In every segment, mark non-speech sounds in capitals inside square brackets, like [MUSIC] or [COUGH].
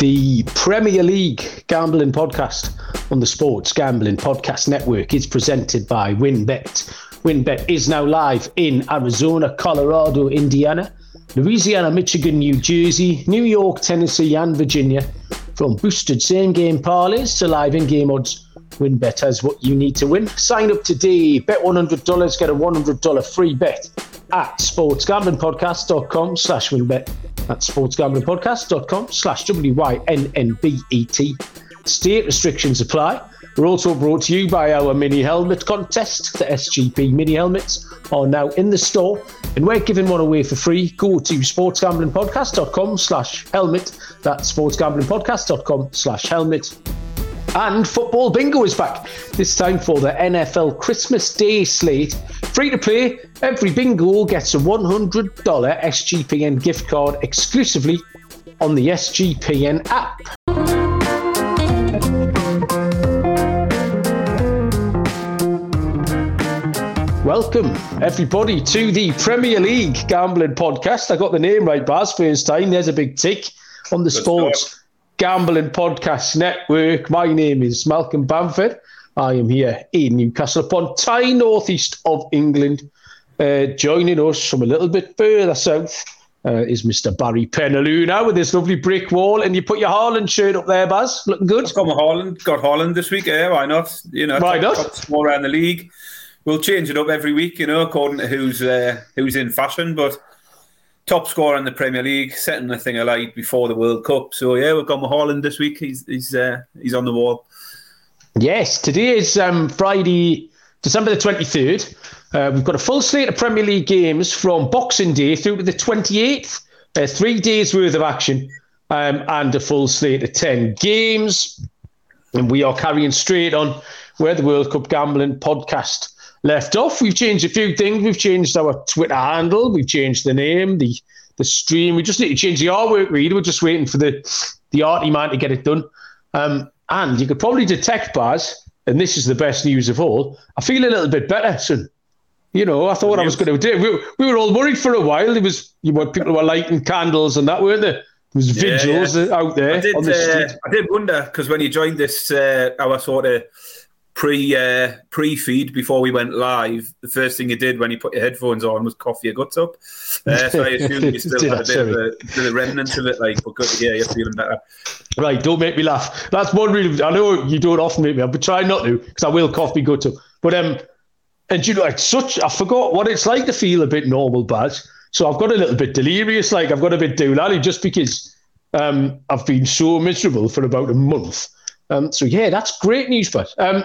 The Premier League Gambling Podcast on the Sports Gambling Podcast Network is presented by WynnBET. WynnBET is now live in Arizona, Colorado, Indiana, Louisiana, Michigan, New Jersey, New York, Tennessee, and Virginia. From boosted same game parlays to live in game odds, WynnBET has what you need to win. Sign up today, bet $100, get a $100 free bet at sportsgamblingpodcast.com slash wynnbet. That's sportsgamblingpodcast.com slash W-Y-N-N-B-E-T. State restrictions apply. We're also brought to you by our mini helmet contest. The SGP mini helmets are now in the store and we're giving one away for free. Go to sportsgamblingpodcast.com slash helmet. That's sportsgamblingpodcast.com slash helmet. And football bingo is back. This time for the NFL Christmas Day slate. Free to play. Every bingo gets a $100 SGPN gift card exclusively on the SGPN app. Welcome, everybody, to the Premier League Gambling Podcast. I got the name right, Baz, first time. There's a big tick on the Good Sports start. Gambling Podcast Network. My name is Malcolm Bamford. I am here in Newcastle upon Tyne, northeast of England. Uh, joining us from a little bit further south uh, is Mr. Barry Penaluna with this lovely brick wall. And you put your Haaland shirt up there, Baz. Looking good. I've got my Haaland. Got Haaland this week. Yeah, why not? You know, why not? More around the league we'll change it up every week, you know, according to who's uh, who's in fashion. But top scorer in the Premier League, setting the thing alight before the World Cup. So yeah, we've got Haaland this week. He's he's uh, he's on the wall. Yes, today is um, Friday, December the twenty third. Uh, we've got a full slate of Premier League games from Boxing Day through to the twenty eighth. Uh, three days worth of action um, and a full slate of ten games. And we are carrying straight on where the World Cup Gambling podcast left off. We've changed a few things. We've changed our Twitter handle. We've changed the name, the the stream. We just need to change the artwork. Read. We're just waiting for the the arty man to get it done. Um, and you could probably detect, Baz, and this is the best news of all. I feel a little bit better, soon. You know, I thought I was going to do. We, we were all worried for a while. It was you know, people were lighting candles and that, weren't there? There was vigils yeah, yeah. out there. I did, the uh, I did wonder because when you joined this, uh, our sort of pre uh, pre feed before we went live, the first thing you did when you put your headphones on was cough your guts up. Uh, so I [LAUGHS] assume you still had a bit of, a, bit of remnants of it, like, but good hear you're feeling better. Right, don't make me laugh. That's one really. I know you don't often make me, but try not to because I will cough my guts up. But um, and you know, it's such. I forgot what it's like to feel a bit normal, Baz. So I've got a little bit delirious, like I've got a bit doolally just because um, I've been so miserable for about a month. Um, so yeah, that's great news, but um,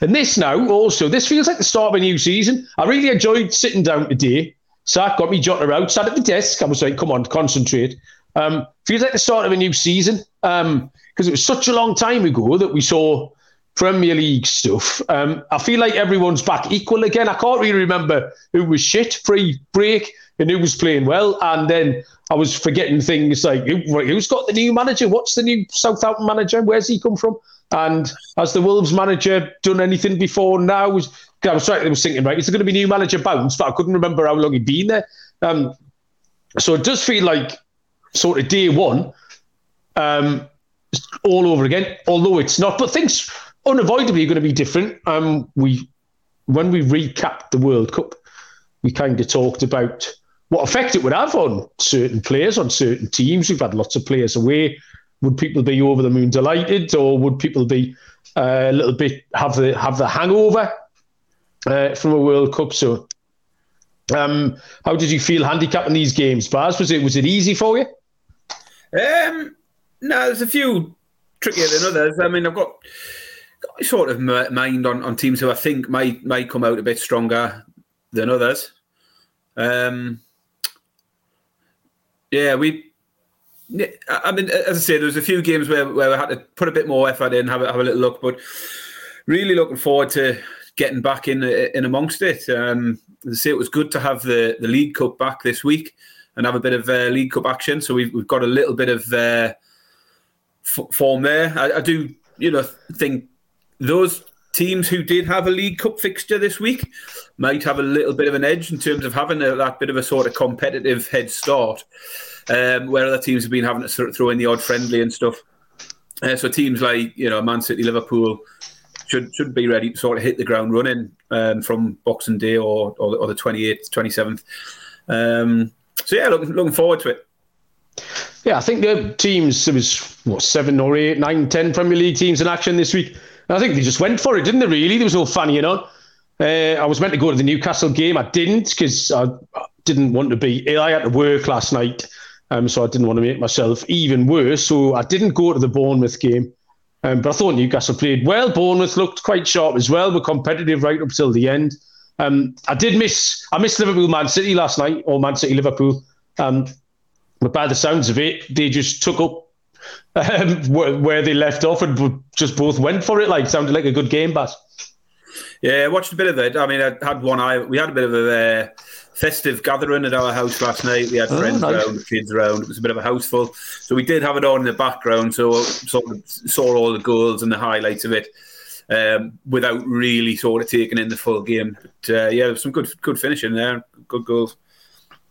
and this now also, this feels like the start of a new season. I really enjoyed sitting down today. Sat, got me jotting out, sat at the desk. I was like, come on, concentrate. Um, feels like the start of a new season because um, it was such a long time ago that we saw Premier League stuff. Um, I feel like everyone's back equal again. I can't really remember who was shit pre break and who was playing well. And then I was forgetting things like who, who's got the new manager? What's the new Southampton manager? Where's he come from? And has the Wolves manager done anything before now? I was, I was I was thinking, right, is there going to be new manager bounce? But I couldn't remember how long he'd been there. Um, so it does feel like sort of day one, um, all over again. Although it's not, but things unavoidably are going to be different. Um, we when we recapped the World Cup, we kind of talked about what effect it would have on certain players, on certain teams. We've had lots of players away would people be over the moon delighted, or would people be uh, a little bit have the have the hangover uh, from a World Cup? So, um, how did you feel handicapping these games, Baz? Was it was it easy for you? Um, no, there's a few trickier than others. I mean, I've got, got sort of mind on, on teams who I think might might come out a bit stronger than others. Um, yeah, we I mean, as I say, there was a few games where, where I had to put a bit more effort in, have a, have a little look, but really looking forward to getting back in in amongst it. Um, as I say, it was good to have the, the League Cup back this week and have a bit of uh, League Cup action. So we've, we've got a little bit of uh, f- form there. I, I, do, you know, think those teams who did have a League Cup fixture this week might have a little bit of an edge in terms of having a, that bit of a sort of competitive head start, um, where other teams have been having to sort of throw in the odd friendly and stuff. Uh, so teams like you know Man City, Liverpool should should be ready to sort of hit the ground running um, from Boxing Day or or, the twenty eighth, twenty seventh. Um, so yeah, looking looking forward to it. Yeah, I think the teams there was what seven or eight, nine, ten Premier League teams in action this week. I think they just went for it, didn't they? Really, there was no fannying on. Uh, I was meant to go to the Newcastle game. I didn't because I didn't want to be. I had to work last night, um, so I didn't want to make myself even worse. So I didn't go to the Bournemouth game. Um, but I thought Newcastle played well. Bournemouth looked quite sharp as well. Were competitive right up till the end. Um, I did miss I missed Liverpool Man City last night or Man City Liverpool. Um, but by the sounds of it, they just took up [LAUGHS] um, where, where, they left off and just both went for it. Like sounded like a good game, but yeah, I watched a bit of it. I mean, I had one eye. We had a bit of a uh, festive gathering at our house last night. We had oh, friends nice. around, kids around. It was a bit of a houseful, so we did have it on in the background. So sort of saw all the goals and the highlights of it. Um, without really sort of taking in the full game, but uh, yeah, some good good finishing there, good goals.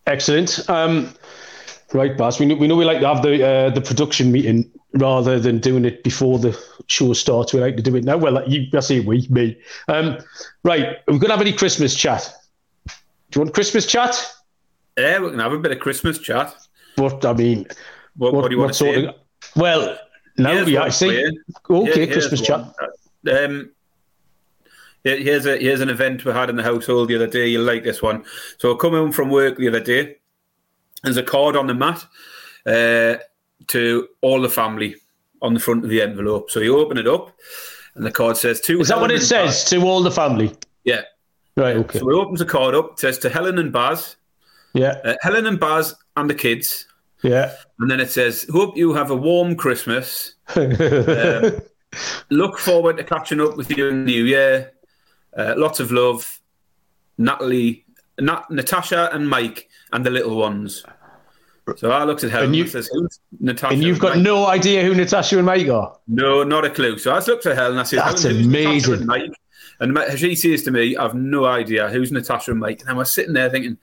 Excellent. Um, Right, Baz. We know, we know we like to have the uh, the production meeting rather than doing it before the show starts. We like to do it now. Well, you, I say we, me. Um, right, are we going to have any Christmas chat? Do you want Christmas chat? Yeah, we can have a bit of Christmas chat. But I mean, what, what, what do you want to say? Of, well, no, yeah, I see. Okay, Here, Christmas chat. Um, here's a here's an event we had in the household the other day. You'll like this one. So coming home from work the other day there's a card on the mat uh, to all the family on the front of the envelope. So you open it up, and the card says to. Is that what it says? To all the family. Yeah. Right. Okay. So he opens the card up. It says to Helen and Baz. Yeah. Uh, Helen and Baz and the kids. Yeah. And then it says, "Hope you have a warm Christmas. um, [LAUGHS] look forward to catching up with you in the new year. Uh, lots of love, Natalie, Nat- Natasha, and Mike, and the little ones." So I looked at her and, you, and says, "Who's Natasha?" And you've got Mike? no idea who Natasha and Mike are. No, not a clue. So I looked at her and I said, "That's amazing." And, Mike? And she says to me, "I've no idea who's Natasha and Mike." And I was sitting there thinking,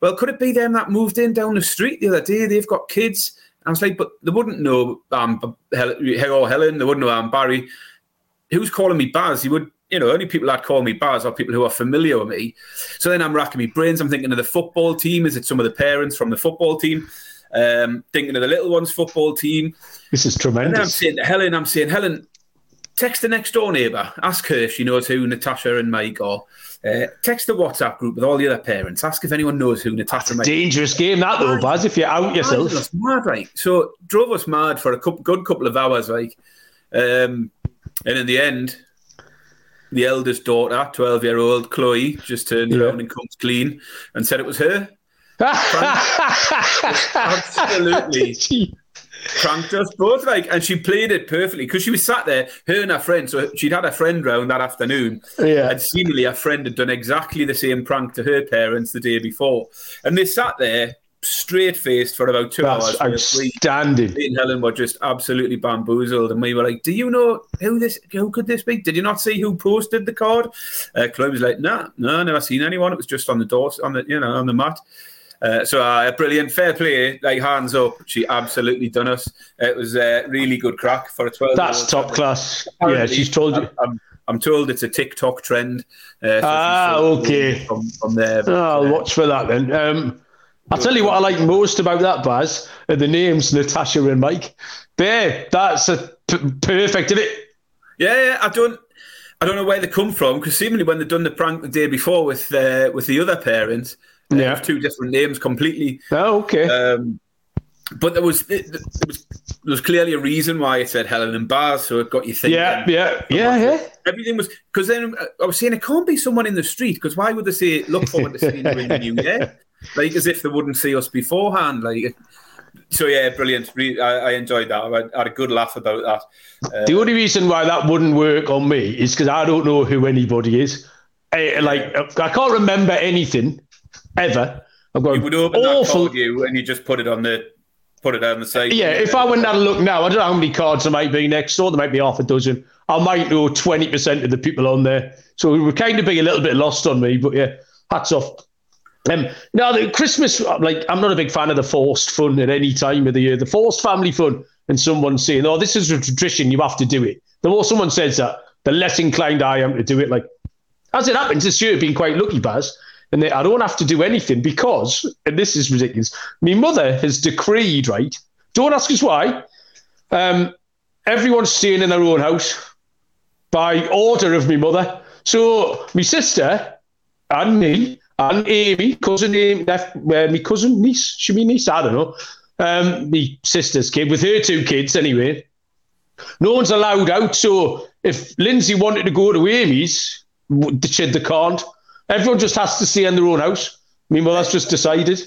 "Well, could it be them that moved in down the street the other day? They've got kids." And I was like, "But they wouldn't know um, hello Helen. They wouldn't know I'm Barry. Who's calling me Baz? You would." you know, only people that call me Baz are people who are familiar with me. So then I'm racking my brains. I'm thinking of the football team. Is it some of the parents from the football team? Um, thinking of the little ones football team. This is tremendous. And I'm saying Helen, I'm saying, Helen, text the next door neighbour. Ask her if she knows who Natasha and Mike are. Uh, text the WhatsApp group with all the other parents. Ask if anyone knows who Natasha and Mike. Dangerous game that though, Baz. If you're out yourself, us mad, right? So drove us mad for a couple, good couple of hours, like, um, and in the end, the eldest daughter, 12 year old Chloe, just turned yeah. around and comes clean and said it was her. [LAUGHS] [LAUGHS] absolutely pranked us both like and she played it perfectly because she was sat there her and her friend so she'd had a friend round that afternoon yeah and seemingly her friend had done exactly the same prank to her parents the day before and they sat there straight faced for about two That's hours. Outstanding. Me and Helen were just absolutely bamboozled, and we were like, "Do you know who this? Who could this be? Did you not see who posted the card?" Uh, Chloe was like, "No, nah, no, never seen anyone. It was just on the door, on the you know, on the mat." Uh, so uh, brilliant, fair play, like hands up. She absolutely done us. It was a uh, really good crack for a twelve. That's top class. yeah, she's told you. I'm, I'm, told it's a TikTok trend. Uh, so ah, okay. From, from there. But, I'll watch for that then. Um, I'll tell you what I like most about that, Baz, are the names Natasha and Mike. There, that's a p- perfect, isn't it? Yeah, I don't, I don't know where they come from because seemingly when they've done the prank the day before with uh, with the other parents, uh, two different names completely. Oh, okay. Um, but there was there was there was clearly a reason why it said Helen and Baz, so it got you thinking. Yeah, yeah, yeah, yeah. Everything was because then I was saying it can't be someone in the street because why would they say look forward to [LAUGHS] seeing you in the new year? like as if they wouldn't see us beforehand. Like, so yeah, brilliant. I, I enjoyed that. I had a good laugh about that. Uh, the only reason why that wouldn't work on me is because I don't know who anybody is. I, eh, like, I can't remember anything ever. I've got you would open awful... that you and you just put it on the put it on the side. Yeah, if I went and had a look now, I don't know how many cards there might be next door. There might be half a dozen. I might know 20% of the people on there. So it would kind of be a little bit lost on me. But yeah, hats off. Um, now, the Christmas, like, I'm not a big fan of the forced fun at any time of the year. The forced family fun, and someone saying, oh, this is a tradition, you have to do it. The more someone says that, the less inclined I am to do it. Like, as it happens this year, I've been quite lucky, Baz, and I don't have to do anything because, and this is ridiculous, my mother has decreed, right? Don't ask us why. Um, everyone's staying in their own house by order of my mother. So my sister and me and Amy, cousin Amy, uh, my cousin niece, she be niece, I don't know. Um, my sister's kid with her two kids anyway. No one's allowed out. So if Lindsay wanted to go to Amy's, they can't. Everyone just has to stay in their own house. My mother's just decided.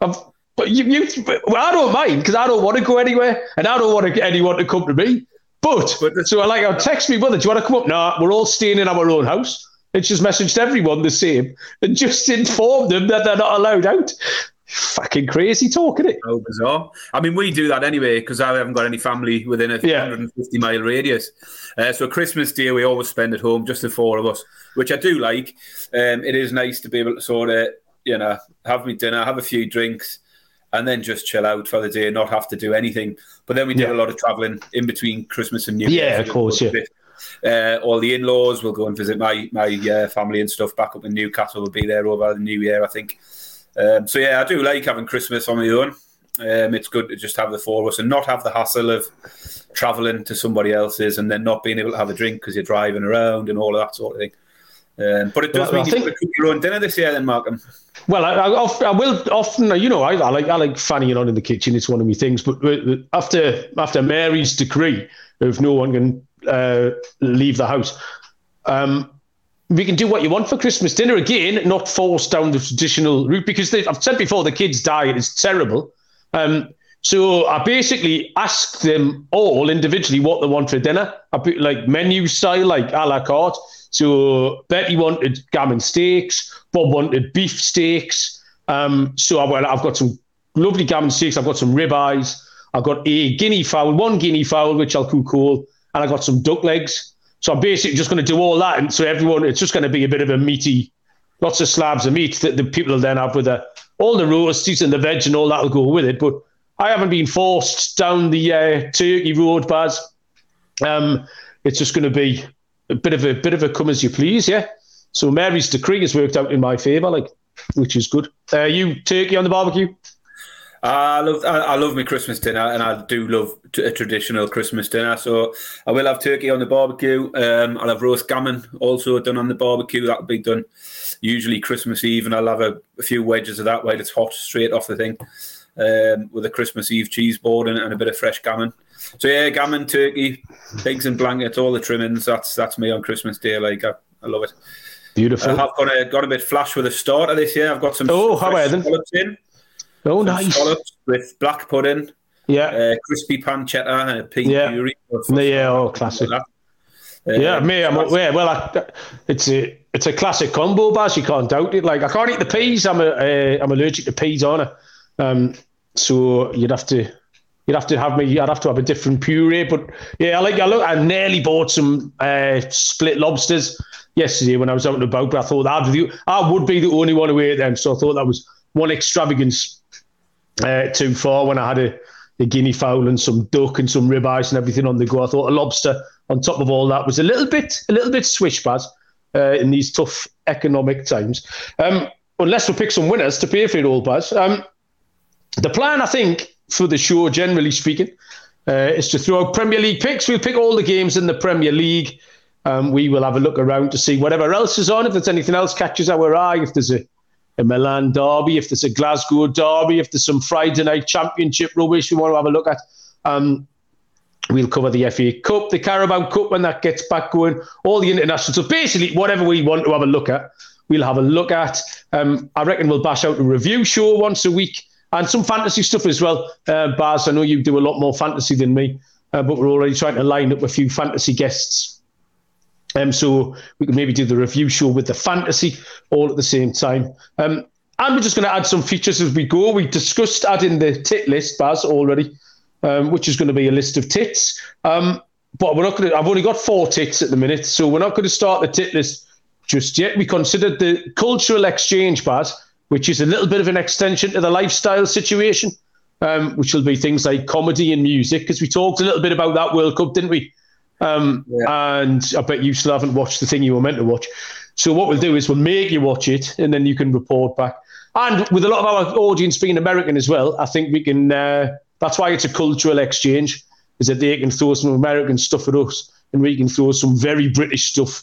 I've, but you, you well, I don't mind because I don't want to go anywhere, and I don't want to anyone to come to me. But, but so I like, I'll text me brother, do you want to come up? No, we're all staying in our own house. And just messaged everyone the same and just [LAUGHS] informed them that they're not allowed out. Fucking crazy talking it. So bizarre. I mean, we do that anyway because I haven't got any family within a yeah. 150 mile radius. Uh, so Christmas Day we always spend at home, just the four of us, which I do like. Um, it is nice to be able to sort of, you know, have me dinner, have a few drinks, and then just chill out for the day and not have to do anything. But then we do yeah. a lot of traveling in between Christmas and New Year. Yeah, of course, yeah. Uh, all the in-laws will go and visit my my uh, family and stuff back up in Newcastle. Will be there over the New Year, I think. Um, so yeah, I do like having Christmas on my own. Um, it's good to just have the four of us and not have the hassle of travelling to somebody else's and then not being able to have a drink because you're driving around and all of that sort of thing. Um, but it does well, mean you cook your own dinner this year, then, Malcolm. Well, I, I, I, will often, you know, I, I like I like fanning on in the kitchen. It's one of my things. But after after Mary's decree of no one can uh, leave the house, um, we can do what you want for Christmas dinner again, not forced down the traditional route because they, I've said before the kids' diet is terrible. Um, so I basically asked them all individually what they want for dinner. I put like menu style, like a la carte. So Betty wanted gammon steaks, Bob wanted beef steaks. Um, so I, I've got some lovely gammon steaks. I've got some ribeyes. I've got a guinea fowl, one guinea fowl, which I'll cook cool, and I've got some duck legs. So I'm basically just going to do all that, and so everyone, it's just going to be a bit of a meaty, lots of slabs of meat that the people will then have with the, all the roasties and the veg and all that will go with it. But I haven't been forced down the uh, Turkey road, Baz. Um, it's just going to be a bit of a bit of a come as you please, yeah. So Mary's decree has worked out in my favour, like, which is good. Uh, you turkey on the barbecue? I love I, I, love my Christmas dinner, and I do love a traditional Christmas dinner. So I will have turkey on the barbecue. Um, I'll have roast gammon also done on the barbecue. That'll be done usually Christmas Eve, and I'll have a, a few wedges of that while it's hot, straight off the thing um, with a Christmas Eve cheese board and, and, a bit of fresh gammon. So yeah, gammon, turkey, pigs and blankets, all the trimmings. That's that's me on Christmas Day. Like I, I love it. Beautiful. I've got a got a bit flash with a starter this year. I've got some oh how scallops in. Oh nice. Scallops with black pudding. Yeah. Uh, crispy pancetta and a pink yeah. puree. Yeah, oh classic. Like uh, yeah, me, I'm, yeah, well, I, it's a it's a classic combo, Baz. You can't doubt it. Like I can't eat the peas. I'm a, uh, I'm allergic to peas on it. Um, so you'd have to you'd have to have me. I'd have to have a different puree. But yeah, I like. I look. I nearly bought some uh, split lobsters yesterday when I was out and about. But I thought I'd be, I would be the only one who ate them. So I thought that was one extravagance uh, too far. When I had a, a guinea fowl and some duck and some ribeyes and everything on the go, I thought a lobster on top of all that was a little bit a little bit swish uh, in these tough economic times. Um, unless we pick some winners to pay for it all, Baz. Um, the plan, I think, for the show, generally speaking, uh, is to throw out Premier League picks. We'll pick all the games in the Premier League. Um, we will have a look around to see whatever else is on. If there's anything else catches our eye, if there's a, a Milan derby, if there's a Glasgow derby, if there's some Friday night championship rubbish we want to have a look at. Um, we'll cover the FA Cup, the Carabao Cup when that gets back going, all the international. So basically, whatever we want to have a look at, we'll have a look at. Um, I reckon we'll bash out a review show once a week and some fantasy stuff as well. Uh, Baz, I know you do a lot more fantasy than me, uh, but we're already trying to line up a few fantasy guests. Um, so we can maybe do the review show with the fantasy all at the same time. Um, and we're just going to add some features as we go. We discussed adding the tit list, Baz, already, um, which is going to be a list of tits. Um, but we're not going to. I've only got four tits at the minute, so we're not going to start the tit list just yet. We considered the cultural exchange, Baz, which is a little bit of an extension to the lifestyle situation, um, which will be things like comedy and music, because we talked a little bit about that World Cup, didn't we? Um, yeah. And I bet you still haven't watched the thing you were meant to watch. So what we'll do is we'll make you watch it, and then you can report back. And with a lot of our audience being American as well, I think we can. Uh, that's why it's a cultural exchange, is that they can throw some American stuff at us, and we can throw some very British stuff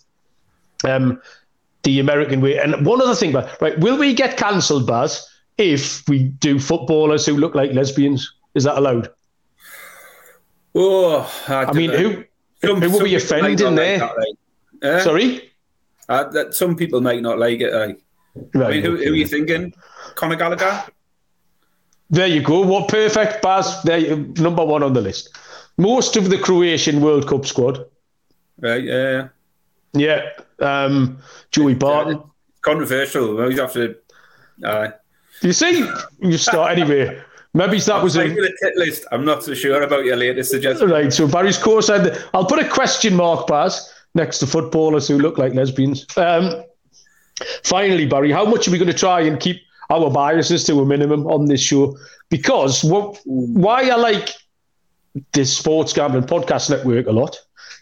um, the American way. And one other thing, but right, will we get cancelled, Baz, if we do footballers who look like lesbians? Is that allowed? Oh, I, I mean, who some, who will be offending there? Like eh? Sorry, uh, that some people might not like it. Like. Right, I mean, who, who, are you thinking? Conor Gallagher. There you go. What perfect, Baz? There, you, number one on the list. Most of the Croatian World Cup squad. Right. Yeah. Yeah. Um, Joey Barton. Yeah, controversial. We have to. Uh, you see, you start anyway. Maybe that I'm was a hit list. I'm not so sure about your latest suggestion. Right. So Barry's course said, I'll put a question mark, Baz, next to footballers who look like lesbians. Um, finally, Barry, how much are we going to try and keep our biases to a minimum on this show? Because what, why I like this sports gambling podcast network a lot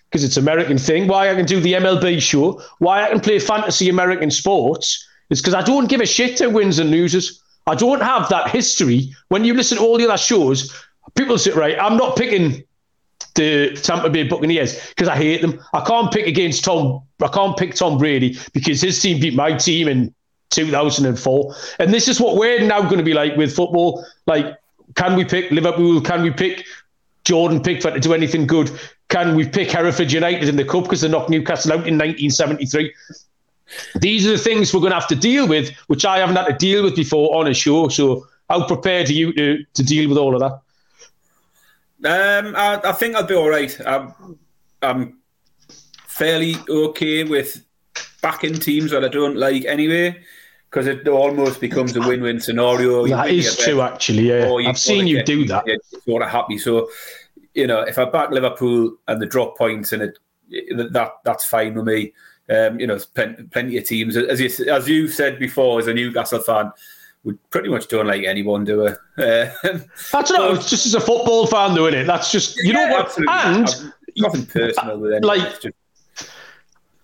because it's American thing. Why I can do the MLB show, why I can play fantasy American sports is because I don't give a shit who wins and loses. I don't have that history. When you listen to all the other shows, people say, right, I'm not picking the Tampa Bay Buccaneers because I hate them. I can't pick against Tom. I can't pick Tom Brady because his team beat my team in 2004. And this is what we're now going to be like with football. Like, can we pick Liverpool? Can we pick Jordan Pickford to do anything good? Can we pick Hereford United in the cup because they knocked Newcastle out in 1973? These are the things we're going to have to deal with, which I haven't had to deal with before on a show. So, how prepared are you to, to deal with all of that? Um, I, I, think I'll be all right. I'm, I'm fairly okay with backing teams that I don't like anyway, because it almost becomes a win-win scenario. That is true, actually. Yeah, I've seen you do that. Sort of happy. So you know, if I back Liverpool and the drop points and it, that that's fine with me. Um, you know, plenty, plenty of teams, as you as you said before, as a Newcastle fan, we pretty much don't like anyone do it. Uh, [LAUGHS] that's not it's just as a football fan doing it. That's just you yeah, know what, absolutely. and nothing personal with anyone. Like, just...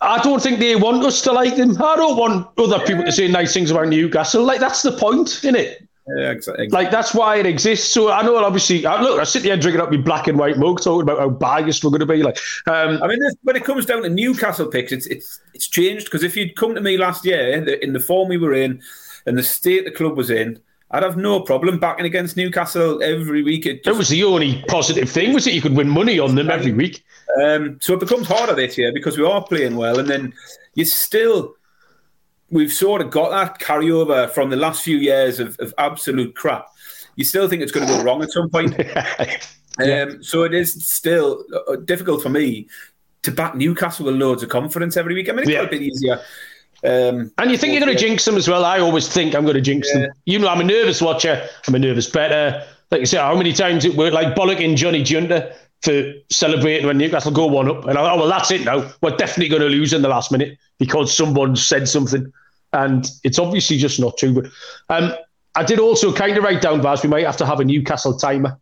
I don't think they want us to like them. I don't want other people to say nice things about Newcastle. Like that's the point, isn't it? Yeah, exactly. Like that's why it exists. So I know, obviously, I, look, I sit here drinking up my black and white mug, talking about how biased we're going to be. Like, um, I mean, when it comes down to Newcastle picks, it's it's it's changed because if you'd come to me last year in the form we were in and the state the club was in, I'd have no problem backing against Newcastle every week. It, just, was the only positive thing, was it? You could win money on them every week. Um, so it becomes harder this year because we are playing well, and then you still we've sort of got that carryover from the last few years of, of absolute crap. You still think it's going to go wrong at some point. [LAUGHS] yeah. um, so it is still uh, difficult for me to back Newcastle with loads of confidence every week. I mean, it's yeah. a bit easier. Um, and you think you're going to jinx them as well. I always think I'm going to jinx yeah. them. You know, I'm a nervous watcher. I'm a nervous better. Like you said, how many times it worked like bollocking Johnny Junta for celebrating when Newcastle go one up. And I, oh, well, that's it now. We're definitely going to lose in the last minute because someone said something. And it's obviously just not true. But um, I did also kind of write down, Baz, we might have to have a Newcastle timer.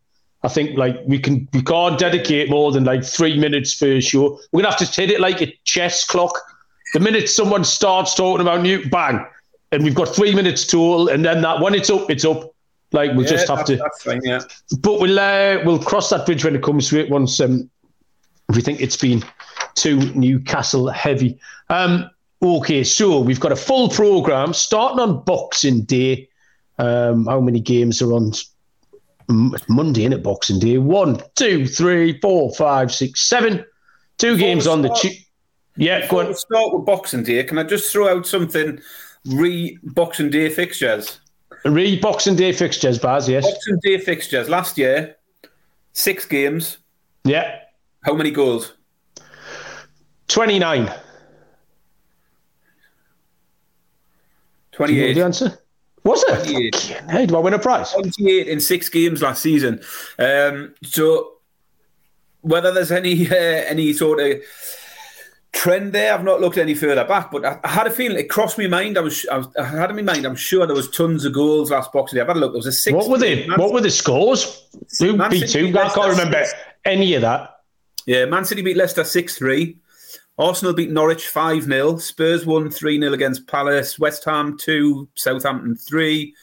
I think like we can we can't dedicate more than like three minutes for show. We're gonna have to hit it like a chess clock. The minute someone starts talking about New, bang, and we've got three minutes total, and then that when it's up, it's up. Like we'll yeah, just have to. Fine, yeah. But we'll uh, we'll cross that bridge when it comes to it. Once um, we think it's been too Newcastle heavy. Um, Okay, so we've got a full program starting on Boxing Day. Um, how many games are on Monday in it? Boxing Day? One, two, three, four, five, six, seven. Two Before games on the. Chi- yeah, go on. start with Boxing Day. Can I just throw out something? Re Boxing Day fixtures. Re Boxing Day fixtures, Baz. Yes. Boxing Day fixtures. Last year, six games. Yeah. How many goals? Twenty nine. 28. the answer? Was it? Hey, do I win a prize? 28 in six games last season. Um, so whether there's any [LAUGHS] uh, any sort of trend there, I've not looked any further back, but I, I, had a feeling it crossed my mind. I was, I was, I had in my mind. I'm sure there was tons of goals last Boxing Day. I've had a look. There was a six. What were they? what were the scores? Who beat who? I can't remember any of that. Yeah, Man City beat Leicester six three. Arsenal beat Norwich 5 0. Spurs won 3 0 against Palace. West Ham 2, Southampton 3.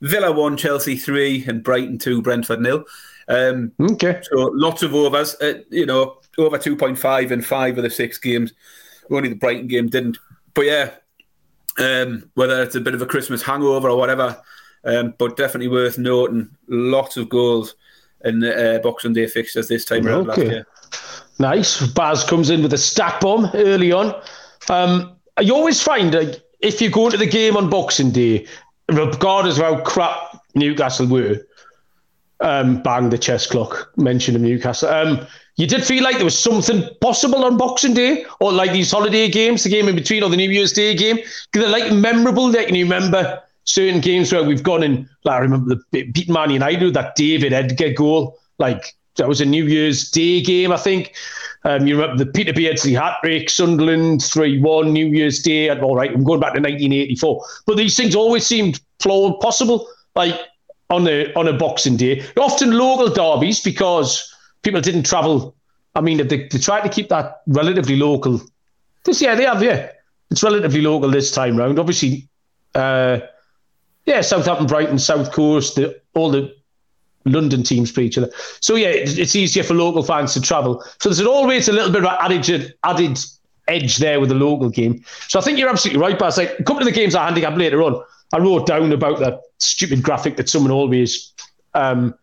Villa 1, Chelsea 3, and Brighton 2, Brentford 0. Um, okay. So lots of overs, uh, you know, over 2.5 in five of the six games. Only the Brighton game didn't. But yeah, um, whether it's a bit of a Christmas hangover or whatever, um, but definitely worth noting lots of goals in the uh, Boxing Day fixtures this time around last year. Nice. Baz comes in with a stat bomb early on. Um, you always find uh, if you go into the game on Boxing Day, regardless of how crap Newcastle were, um, bang the chess clock, mention of Newcastle. Um, you did feel like there was something possible on Boxing Day, or like these holiday games, the game in between, or the New Year's Day game. They're like memorable. Like, can you remember certain games where we've gone and Like, I remember the beating Man United that David Edgar goal. Like that was a New Year's Day game, I think. Um, you remember the Peter Beardsley hat trick, Sunderland 3 1, New Year's Day. All right, I'm going back to 1984. But these things always seemed possible, like on a, on a Boxing Day. Often local derbies because people didn't travel. I mean, they, they tried to keep that relatively local. This, yeah, they have, yeah. It's relatively local this time round. Obviously, uh, yeah, Southampton, Brighton, South Coast, the, all the London teams play each other. So yeah, it's easier for local fans to travel. So there's always a little bit of added added edge there with the local game. So I think you're absolutely right, Baz. Like a couple of the games I handicap later on, I wrote down about that stupid graphic that someone always um,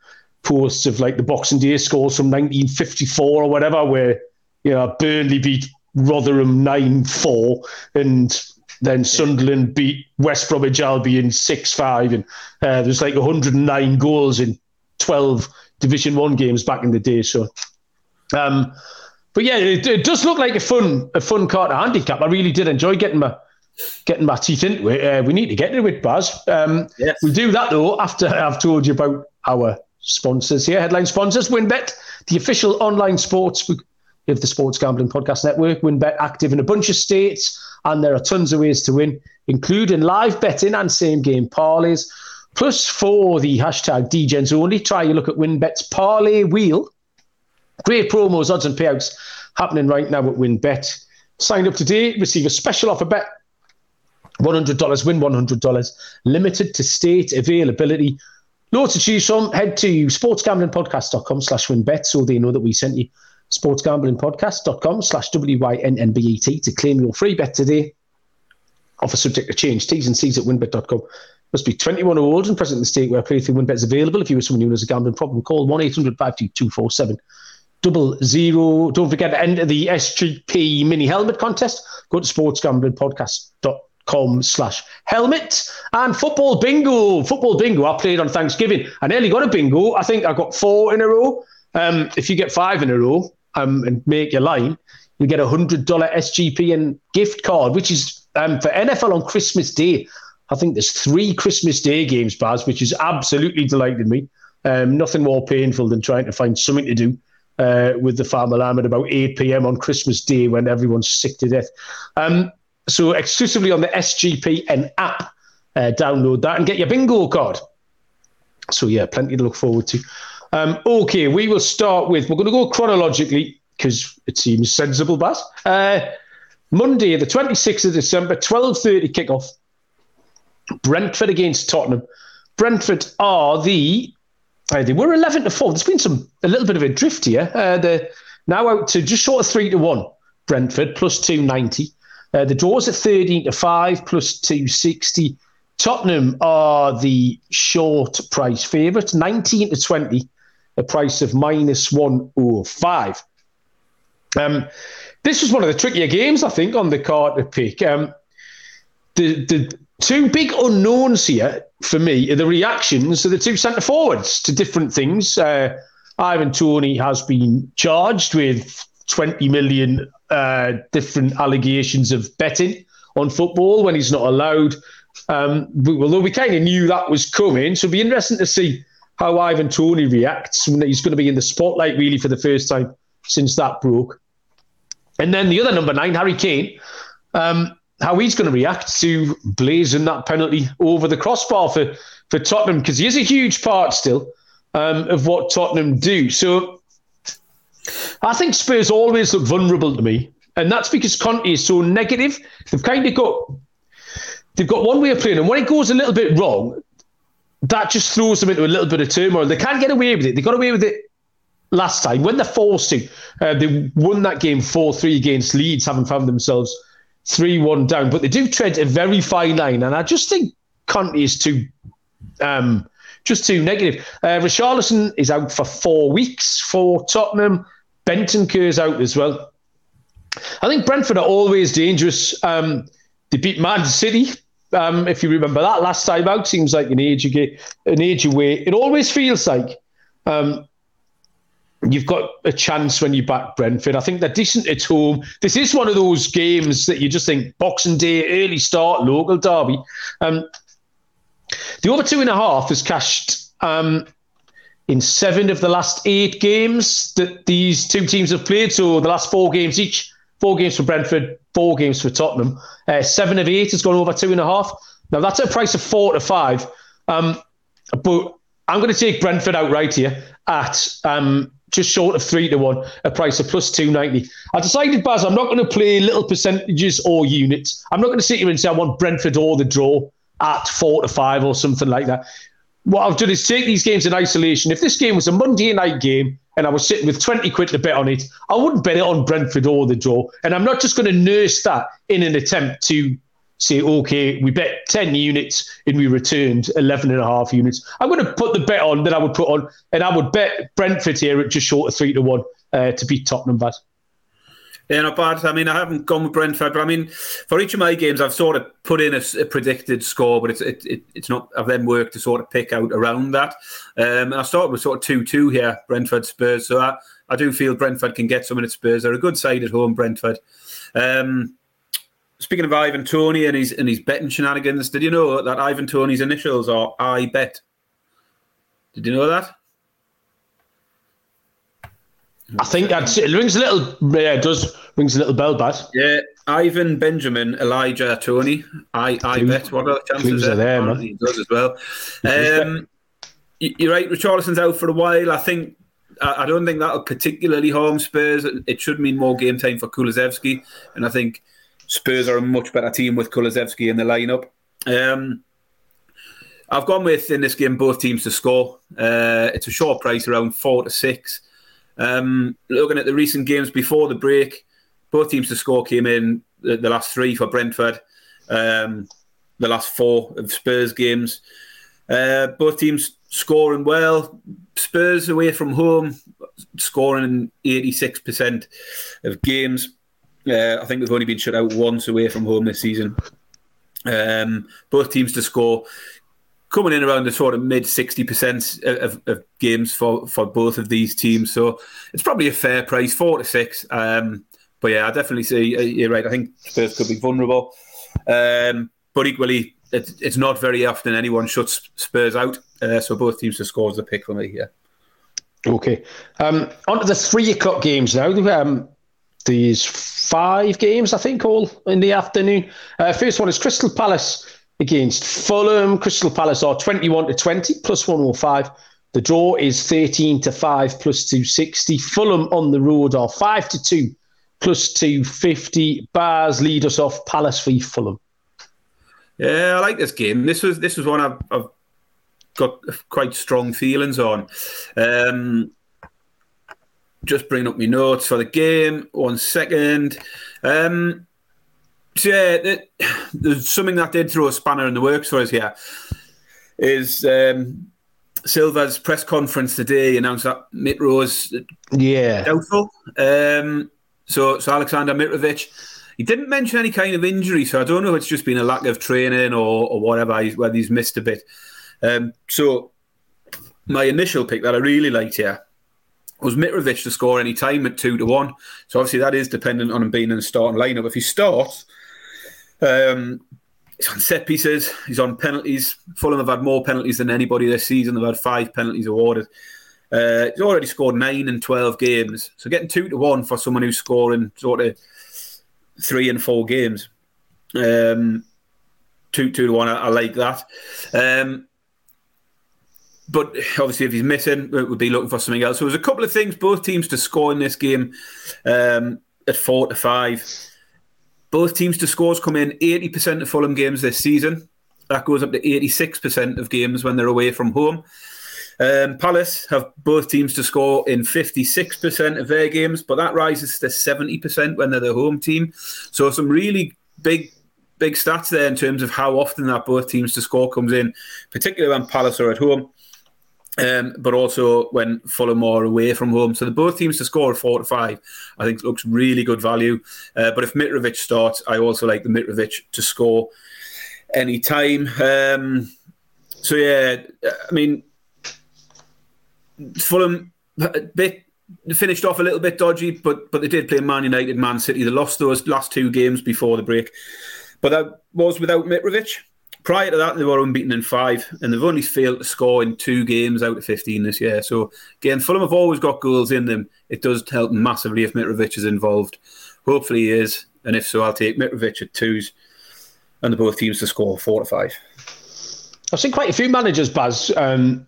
posts of like the Boxing Day scores from 1954 or whatever, where you know Burnley beat Rotherham nine four and then Sunderland beat West Bromwich Albion six five, and uh, there's like 109 goals in 12 Division One games back in the day. So, um, but yeah, it, it, does look like a fun a fun card to handicap. I really did enjoy getting my getting my teeth into it. Uh, we need to get into it, Baz. Um, yes. We'll do that though after I've told you about our sponsors here. Headline sponsors: WynnBET, the official online sports of the Sports Gambling Podcast Network. WynnBET active in a bunch of states, and there are tons of ways to win, including live betting and same game parlays. Plus, for the hashtag DGens only, try your look at WynnBET's Parlay Wheel. Great promos, odds, and payouts happening right now at WynnBET. Sign up today, receive a special offer bet. $100, win $100. Limited to state availability. Loads to choose from. Head to sportsgamblingpodcast.com slash wynnbet so they know that we sent you. Sportsgamblingpodcast.com slash W-Y-N-N-B-E-T to claim your free bet today. Offer subject to change. T's and C's at wynnbet.com. Must be 21 or older and present in the state where playthrough WynnBET is available. If you are someone who has a gambling problem, call 1 800 522 double zero. Don't forget to enter the SGP mini helmet contest. Go to sportsgamblingpodcast.com slash helmet. And football bingo. Football bingo. I played on Thanksgiving. I nearly got a bingo. I think I got four in a row. Um, if you get five in a row um, and make your line, you get a $100 SGPN gift card, which is um, for NFL on Christmas Day. I think there's three Christmas Day games, Baz, which has absolutely delighted me. Um, nothing more painful than trying to find something to do uh, with the farm alarm at about 8 p.m. on Christmas Day when everyone's sick to death. Um, so exclusively on the SGPN app, uh, download that and get your bingo card. So yeah, plenty to look forward to. Um, okay, we will start with. We're going to go chronologically because it seems sensible, Baz. Uh, Monday, the 26th of December, 12:30 kickoff. Brentford against Tottenham. Brentford are the uh, they were eleven to four. There's been some a little bit of a drift here. Uh, they're now out to just short of three to one. Brentford plus two ninety. Uh, the draws at thirteen to five plus two sixty. Tottenham are the short price favourites, nineteen to twenty, a price of minus one oh five. Um, this was one of the trickier games, I think, on the card to pick. Um, the the two big unknowns here for me are the reactions of the two centre forwards to different things. Uh, Ivan Toney has been charged with 20 million uh, different allegations of betting on football when he's not allowed. Um, although we kind of knew that was coming, so it'll be interesting to see how Ivan Toney reacts when he's going to be in the spotlight really for the first time since that broke. And then the other number nine, Harry Kane, um, how he's going to react to blazing that penalty over the crossbar for, for Tottenham, because he is a huge part still um, of what Tottenham do. So I think Spurs always look vulnerable to me. And that's because Conte is so negative. They've kind of got they've got one way of playing, and when it goes a little bit wrong, that just throws them into a little bit of turmoil. They can't get away with it. They got away with it last time when they're forced to. Uh, they won that game 4 3 against Leeds, having found themselves 3 1 down. But they do tread a very fine line. And I just think Conte is too. Um, just too negative. Uh, Richarlison is out for four weeks for Tottenham. Bentancur's out as well. I think Brentford are always dangerous. Um, they beat Man City um, if you remember that last time out, seems like an age an age away. It always feels like um, you've got a chance when you back Brentford. I think they're decent at home. This is one of those games that you just think Boxing Day, early start, local derby. Um, the over two and a half is cashed um, in seven of the last eight games that these two teams have played. So the last four games each. Four games for Brentford, four games for Tottenham. Uh, seven of eight has gone over two and a half. Now that's a price of four to five. Um, but I'm going to take Brentford outright here at um, just short of three to one, a price of plus 290. I decided, Baz, I'm not going to play little percentages or units. I'm not going to sit here and say I want Brentford or the draw at four to five or something like that. What I've done is take these games in isolation. If this game was a Monday night game and I was sitting with 20 quid to bet on it, I wouldn't bet it on Brentford or the draw. And I'm not just going to nurse that in an attempt to say, okay, we bet 10 units and we returned 11 and a half units. I'm going to put the bet on that I would put on, and I would bet Brentford here at just short of three to one uh, to beat Tottenham. Bad. Yeah, not bad. I mean, I haven't gone with Brentford, but I mean, for each of my games, I've sort of put in a, a predicted score, but it's it, it, it's not. I've then worked to sort of pick out around that. Um, and I started with sort of two two here, Brentford Spurs. So I, I do feel Brentford can get some of its Spurs. They're a good side at home, Brentford. Um, speaking of Ivan Toney and his and his betting shenanigans, did you know that Ivan Toney's initials are I bet? Did you know that? I think that's it rings a little. Yeah, it does rings a little bell, bad. Yeah, Ivan Benjamin Elijah Toney. I I bet. What are the chances there, there man? He does as well. Um, [LAUGHS] you're right. Richarlison's out for a while. I think. I don't think that'll particularly harm Spurs. It should mean more game time for Kulusevski, and I think Spurs are a much better team with Kulusevski in the lineup. Um, I've gone with in this game both teams to score. Uh, it's a short price, around four to six. Um, looking at the recent games before the break, both teams to score came in the, the last three for Brentford, um, the last four of Spurs games. Uh, both teams scoring well. Spurs away from home, scoring 86% of games. Uh, I think they've only been shut out once away from home this season. Um, both teams to score coming in around the sort of mid 60% of, of, games for, for both of these teams. So it's probably a fair price, four to six. Um, but yeah, I definitely see uh, you're right. I think Spurs could be vulnerable. Um, but equally, it, it's not very often anyone shuts Spurs out. Uh, so both teams to score is the pick for me here. Okay. Um, on to the three o'clock games now. Um, these five games, I think, all in the afternoon. Uh, first one is Crystal Palace against Fulham. Crystal Palace are 21 to 20 plus 105. The draw is 13 to 5 plus 260. Fulham on the road are 5 to 2 plus 250. Baz lead us off Palace v Fulham. Yeah, I like this game. This was this was one I've, I've got quite strong feelings on. Um, just bringing up my notes for the game. One second. Um, yeah, there's something that did throw a spanner in the works for us here. Is um, Silva's press conference today announced that Mitro's yeah doubtful. Um, so so Alexander Mitrovic, he didn't mention any kind of injury, so I don't know if it's just been a lack of training or, or whatever, he's, whether he's missed a bit. Um, so my initial pick that I really liked here was Mitrovic to score any time at two to one. So obviously that is dependent on him being in the starting lineup. If he starts, um, he's on set pieces. He's on penalties. Fulham have had more penalties than anybody this season. They've had five penalties awarded. Uh, he's already scored nine in twelve games. So getting two to one for someone who's scoring sort of three and four games. Um, two two to one. I, I like that. Um, but obviously, if he's missing, we would be looking for something else. So there's a couple of things. Both teams to score in this game um, at four to five. Both teams to scores come in 80% of Fulham games this season. That goes up to 86% of games when they're away from home. Um, Palace have both teams to score in 56% of their games, but that rises to 70% when they're the home team. So some really big, big stats there in terms of how often that both teams to score comes in, particularly when Palace are at home. Um, but also when Fulham are away from home. So the both teams to score four to five, I think looks really good value. Uh, but if Mitrovic starts, I also like the Mitrovic to score any time. Um, so yeah, I mean, Fulham bit finished off a little bit dodgy, but but they did play Man United, Man City. They lost those last two games before the break, but that was without Mitrovic. Prior to that, they were unbeaten in five, and they've only failed to score in two games out of 15 this year. So, again, Fulham have always got goals in them. It does help massively if Mitrovic is involved. Hopefully, he is. And if so, I'll take Mitrovic at twos and the both teams to score four to five. I've seen quite a few managers, Baz, um,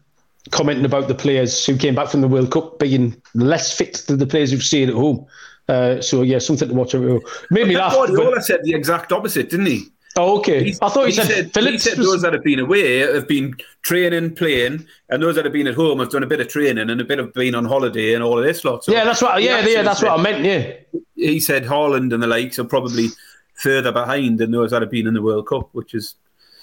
commenting about the players who came back from the World Cup being less fit than the players who've stayed at home. Uh, so, yeah, something to watch. It made me laugh. Guardiola but... said the exact opposite, didn't he? Oh, okay. He, I thought he, he said, said Phillips. He said those that have been away have been training, playing, and those that have been at home have done a bit of training and a bit of being on holiday and all of this lot. So yeah, that's what. Yeah, yeah, that's said, what I meant. Yeah. He said Haaland and the likes are probably further behind than those that have been in the World Cup, which is.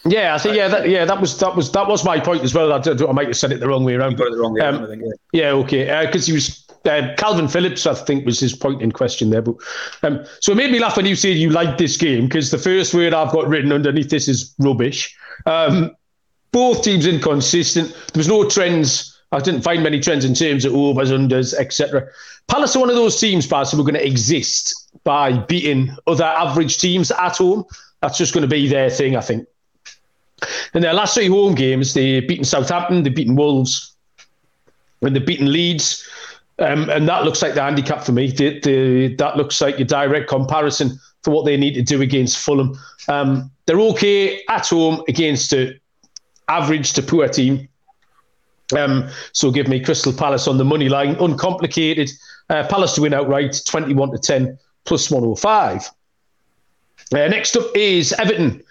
Yeah, I think yeah, that, yeah, that was that was that was my point as well. I, I might have said it the wrong way around. You it the wrong way um, around, I think. Yeah, yeah okay, because uh, he was uh, Kalvin Phillips, I think, was his point in question there. But um, so it made me laugh when you said you liked this game because the first word I've got written underneath this is rubbish. Um, both teams inconsistent. There was no trends. I didn't find many trends in terms of overs, unders, etc. Palace are one of those teams, Palace, who are going to exist by beating other average teams at home. That's just going to be their thing, I think. In their last three home games, they've beaten Southampton, they've beaten Wolves, and they've beaten Leeds. Um, and that looks like the handicap for me. The, the, that looks like your direct comparison for what they need to do against Fulham. Um, they're okay at home against an average to poor team. Um, so give me Crystal Palace on the money line, uncomplicated. Uh, Palace to win outright, 21 to 10, plus 105. Uh, next up is Everton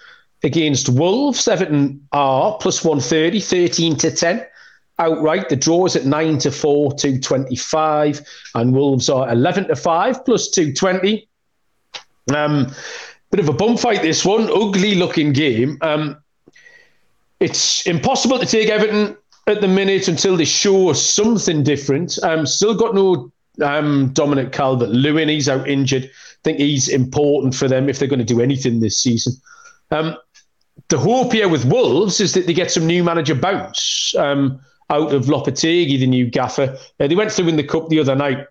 against Wolves. Everton are plus 130, 13 to 10 outright. The draw is at 9 to 4, 225, and Wolves are 11 to 5 plus 220. Um, bit of a bum fight, this one. Ugly looking game. Um, it's impossible to take Everton at the minute until they show something different. Um, still got no um, Dominic Calvert Lewin. He's out injured. I think he's important for them if they're going to do anything this season. Um, the hope here with Wolves is that they get some new manager bounce. Um, out of Lopetegui, the new gaffer. Uh, they went through in the cup the other night,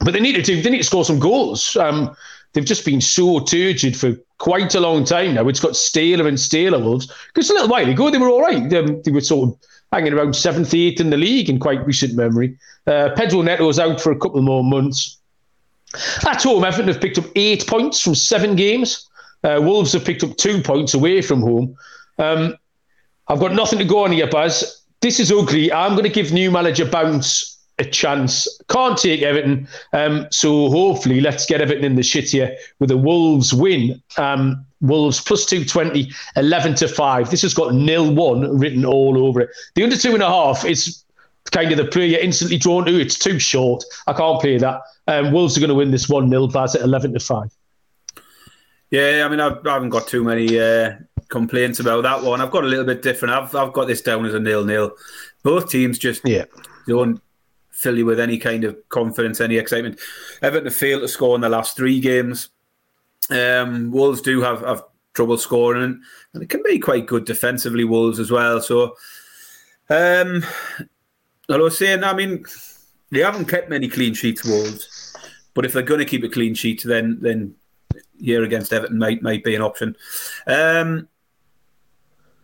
but they need to they need to score some goals. Um, they've just been so turgid for quite a long time now. It's got staler and staler Wolves. Because a little while ago they were all right. Um, they were sort of hanging around seventh, eighth in the league in quite recent memory. Uh, Pedro Neto's out for a couple more months. At home, Everton have picked up eight points from seven games. Uh, Wolves have picked up two points away from home. Um, I've got nothing to go on here, Baz this is ugly. I'm going to give new manager Bounce a chance. Can't take Everton. Um, so hopefully, let's get Everton in the shit here with a Wolves win. Um, Wolves plus 220, 11 to 5. This has got nil one written all over it. The under two and a half is kind of the player you're instantly drawn to. It's too short. I can't play that. Um, Wolves are going to win this 1 0 Baz at 11 to 5. Yeah, I mean, I've, I haven't got too many uh, complaints about that one. I've got a little bit different. I've I've got this down as a nil nil. Both teams just yeah. don't fill you with any kind of confidence, any excitement. Everton have failed to score in the last three games. Um, Wolves do have, have trouble scoring, and it can be quite good defensively. Wolves as well. So, um, I was saying, I mean, they haven't kept many clean sheets. Wolves, but if they're going to keep a clean sheet, then then here against Everton might might be an option. Um,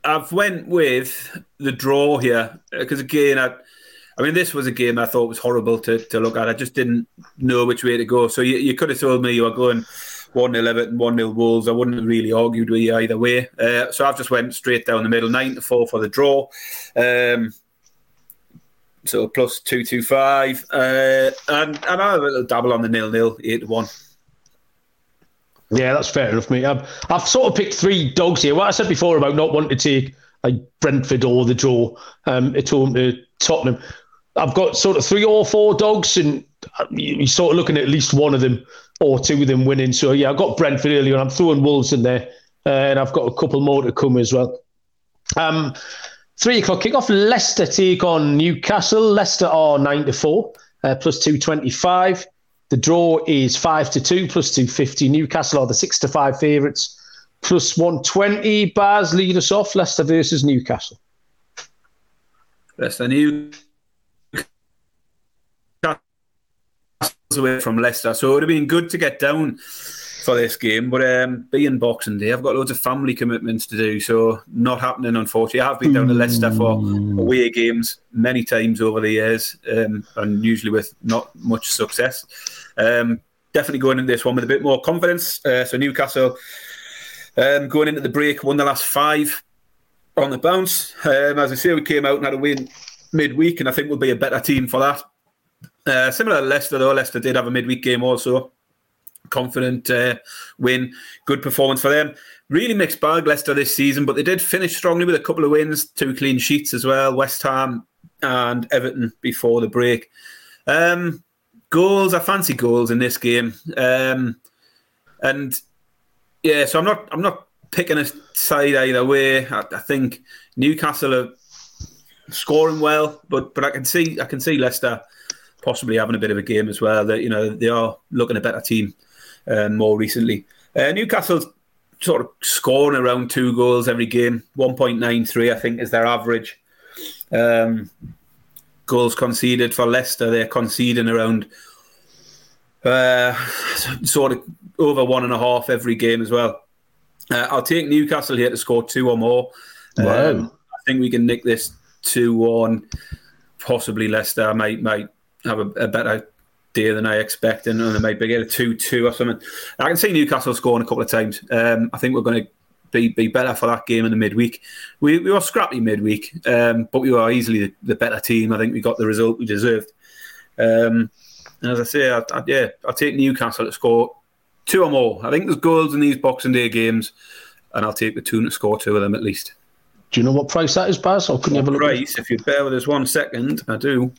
I've went with the draw here because again, I, I mean, this was a game I thought was horrible to, to look at. I just didn't know which way to go. So you, you could have told me you were going one 0 Everton, one 0 Wolves. I wouldn't have really argued with you either way. Uh, so I've just went straight down the middle, nine to four for the draw. Um, so plus two two five, uh, and and I have a little double on the nil nil eight one. Yeah, that's fair enough, mate. I've, I've sort of picked three dogs here. What I said before about not wanting to take like Brentford or the draw um, at home to Tottenham. I've got sort of three or four dogs, and you're sort of looking at at least one of them or two of them winning. So yeah, I've got Brentford earlier, and I'm throwing Wolves in there, uh, and I've got a couple more to come as well. Um, three o'clock kickoff. Leicester take on Newcastle. Leicester are nine to four, uh, plus two twenty five. The draw is five to two plus two fifty. Newcastle are the six to five favourites plus one twenty. Baz lead us off. Leicester versus Newcastle. Leicester New away from Leicester, so it would have been good to get down for this game. But um, being Boxing Day, I've got loads of family commitments to do, so not happening. Unfortunately, I have been down to Leicester for away games many times over the years, um, and usually with not much success. Um, definitely going into this one with a bit more confidence. Uh, so Newcastle um, going into the break won the last five on the bounce. Um, as I say, we came out and had a win midweek, and I think we'll be a better team for that. Uh, similar to Leicester, though, Leicester did have a midweek game also. Confident uh, win, good performance for them. Really mixed bag, Leicester this season, but they did finish strongly with a couple of wins, two clean sheets as well. West Ham and Everton before the break. Um, goals, I fancy goals in this game, um, and yeah, so I'm not I'm not picking a side either way. I, I think Newcastle are scoring well, but but I can see I can see Leicester possibly having a bit of a game as well. That you know they are looking a better team uh, more recently. Uh, Newcastle's sort of scoring around two goals every game, one point nine three I think is their average. Um, goals conceded for Leicester, they're conceding around uh, sort of over one and a half every game as well. Uh, I'll take Newcastle here to score two or more. Wow. Um, I think we can nick this two one. Possibly Leicester might might have a, a better day than I expected, and they might get a two two or something. I can see Newcastle scoring a couple of times. Um, I think we're going to be, be better for that game in the midweek. We, we were scrappy midweek, um, but we were easily the, the, better team. I think we got the result we deserved. Um, and as I say, I, I, yeah, I'll take Newcastle to score two or more. I think there's goals in these Boxing Day games, and I'll take the two to score two of them at least. Do you know what price that is, Baz? Or can you have a look? Price, if you bear with us one second, I do.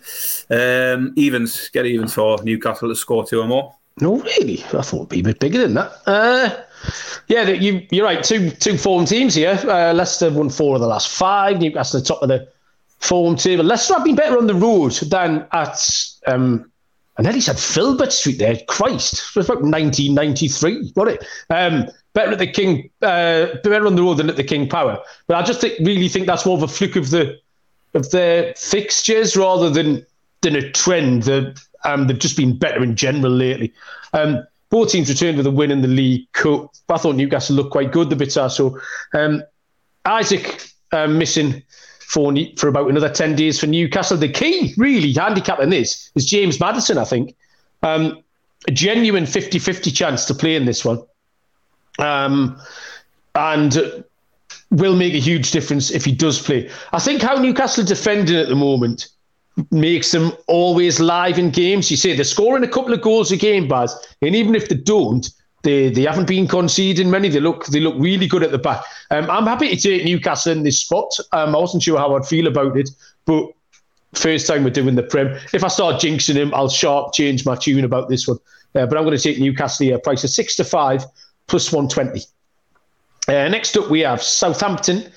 Um, evens, get evens for Newcastle to score two or more. No, really? I thought it'd be a bit bigger than that. Uh, yeah, you, you're right. Two two form teams here. Uh, Leicester won four of the last five. Newcastle the top of the form table. Leicester have been better on the road than at. Um, then he said Filbert Street there. Christ, it was about 1993, got it? Um, better at the King, uh, better on the road than at the King Power. But I just think, really think that's more of a fluke of the of their fixtures rather than than a trend. That um, they've just been better in general lately. Um, both teams returned with a win in the League Cup. I thought Newcastle looked quite good, the bits are so. Um, Isak um, missing for for about another 10 days for Newcastle. The key, really, handicap in this is James Maddison, I think. Um, a genuine 50 50 chance to play in this one. Um, and will make a huge difference if he does play. I think how Newcastle are defending at the moment makes them always live in games. You say they're scoring a couple of goals a game, Baz, and even if they don't, they they haven't been conceding many. They look they look really good at the back. Um, I'm happy to take Newcastle in this spot. Um, I wasn't sure how I'd feel about it, but first time we're doing the Prem. If I start jinxing him, I'll sharp change my tune about this one. Uh, but I'm going to take Newcastle here. Price of six to five plus one twenty. Uh, next up, we have Southampton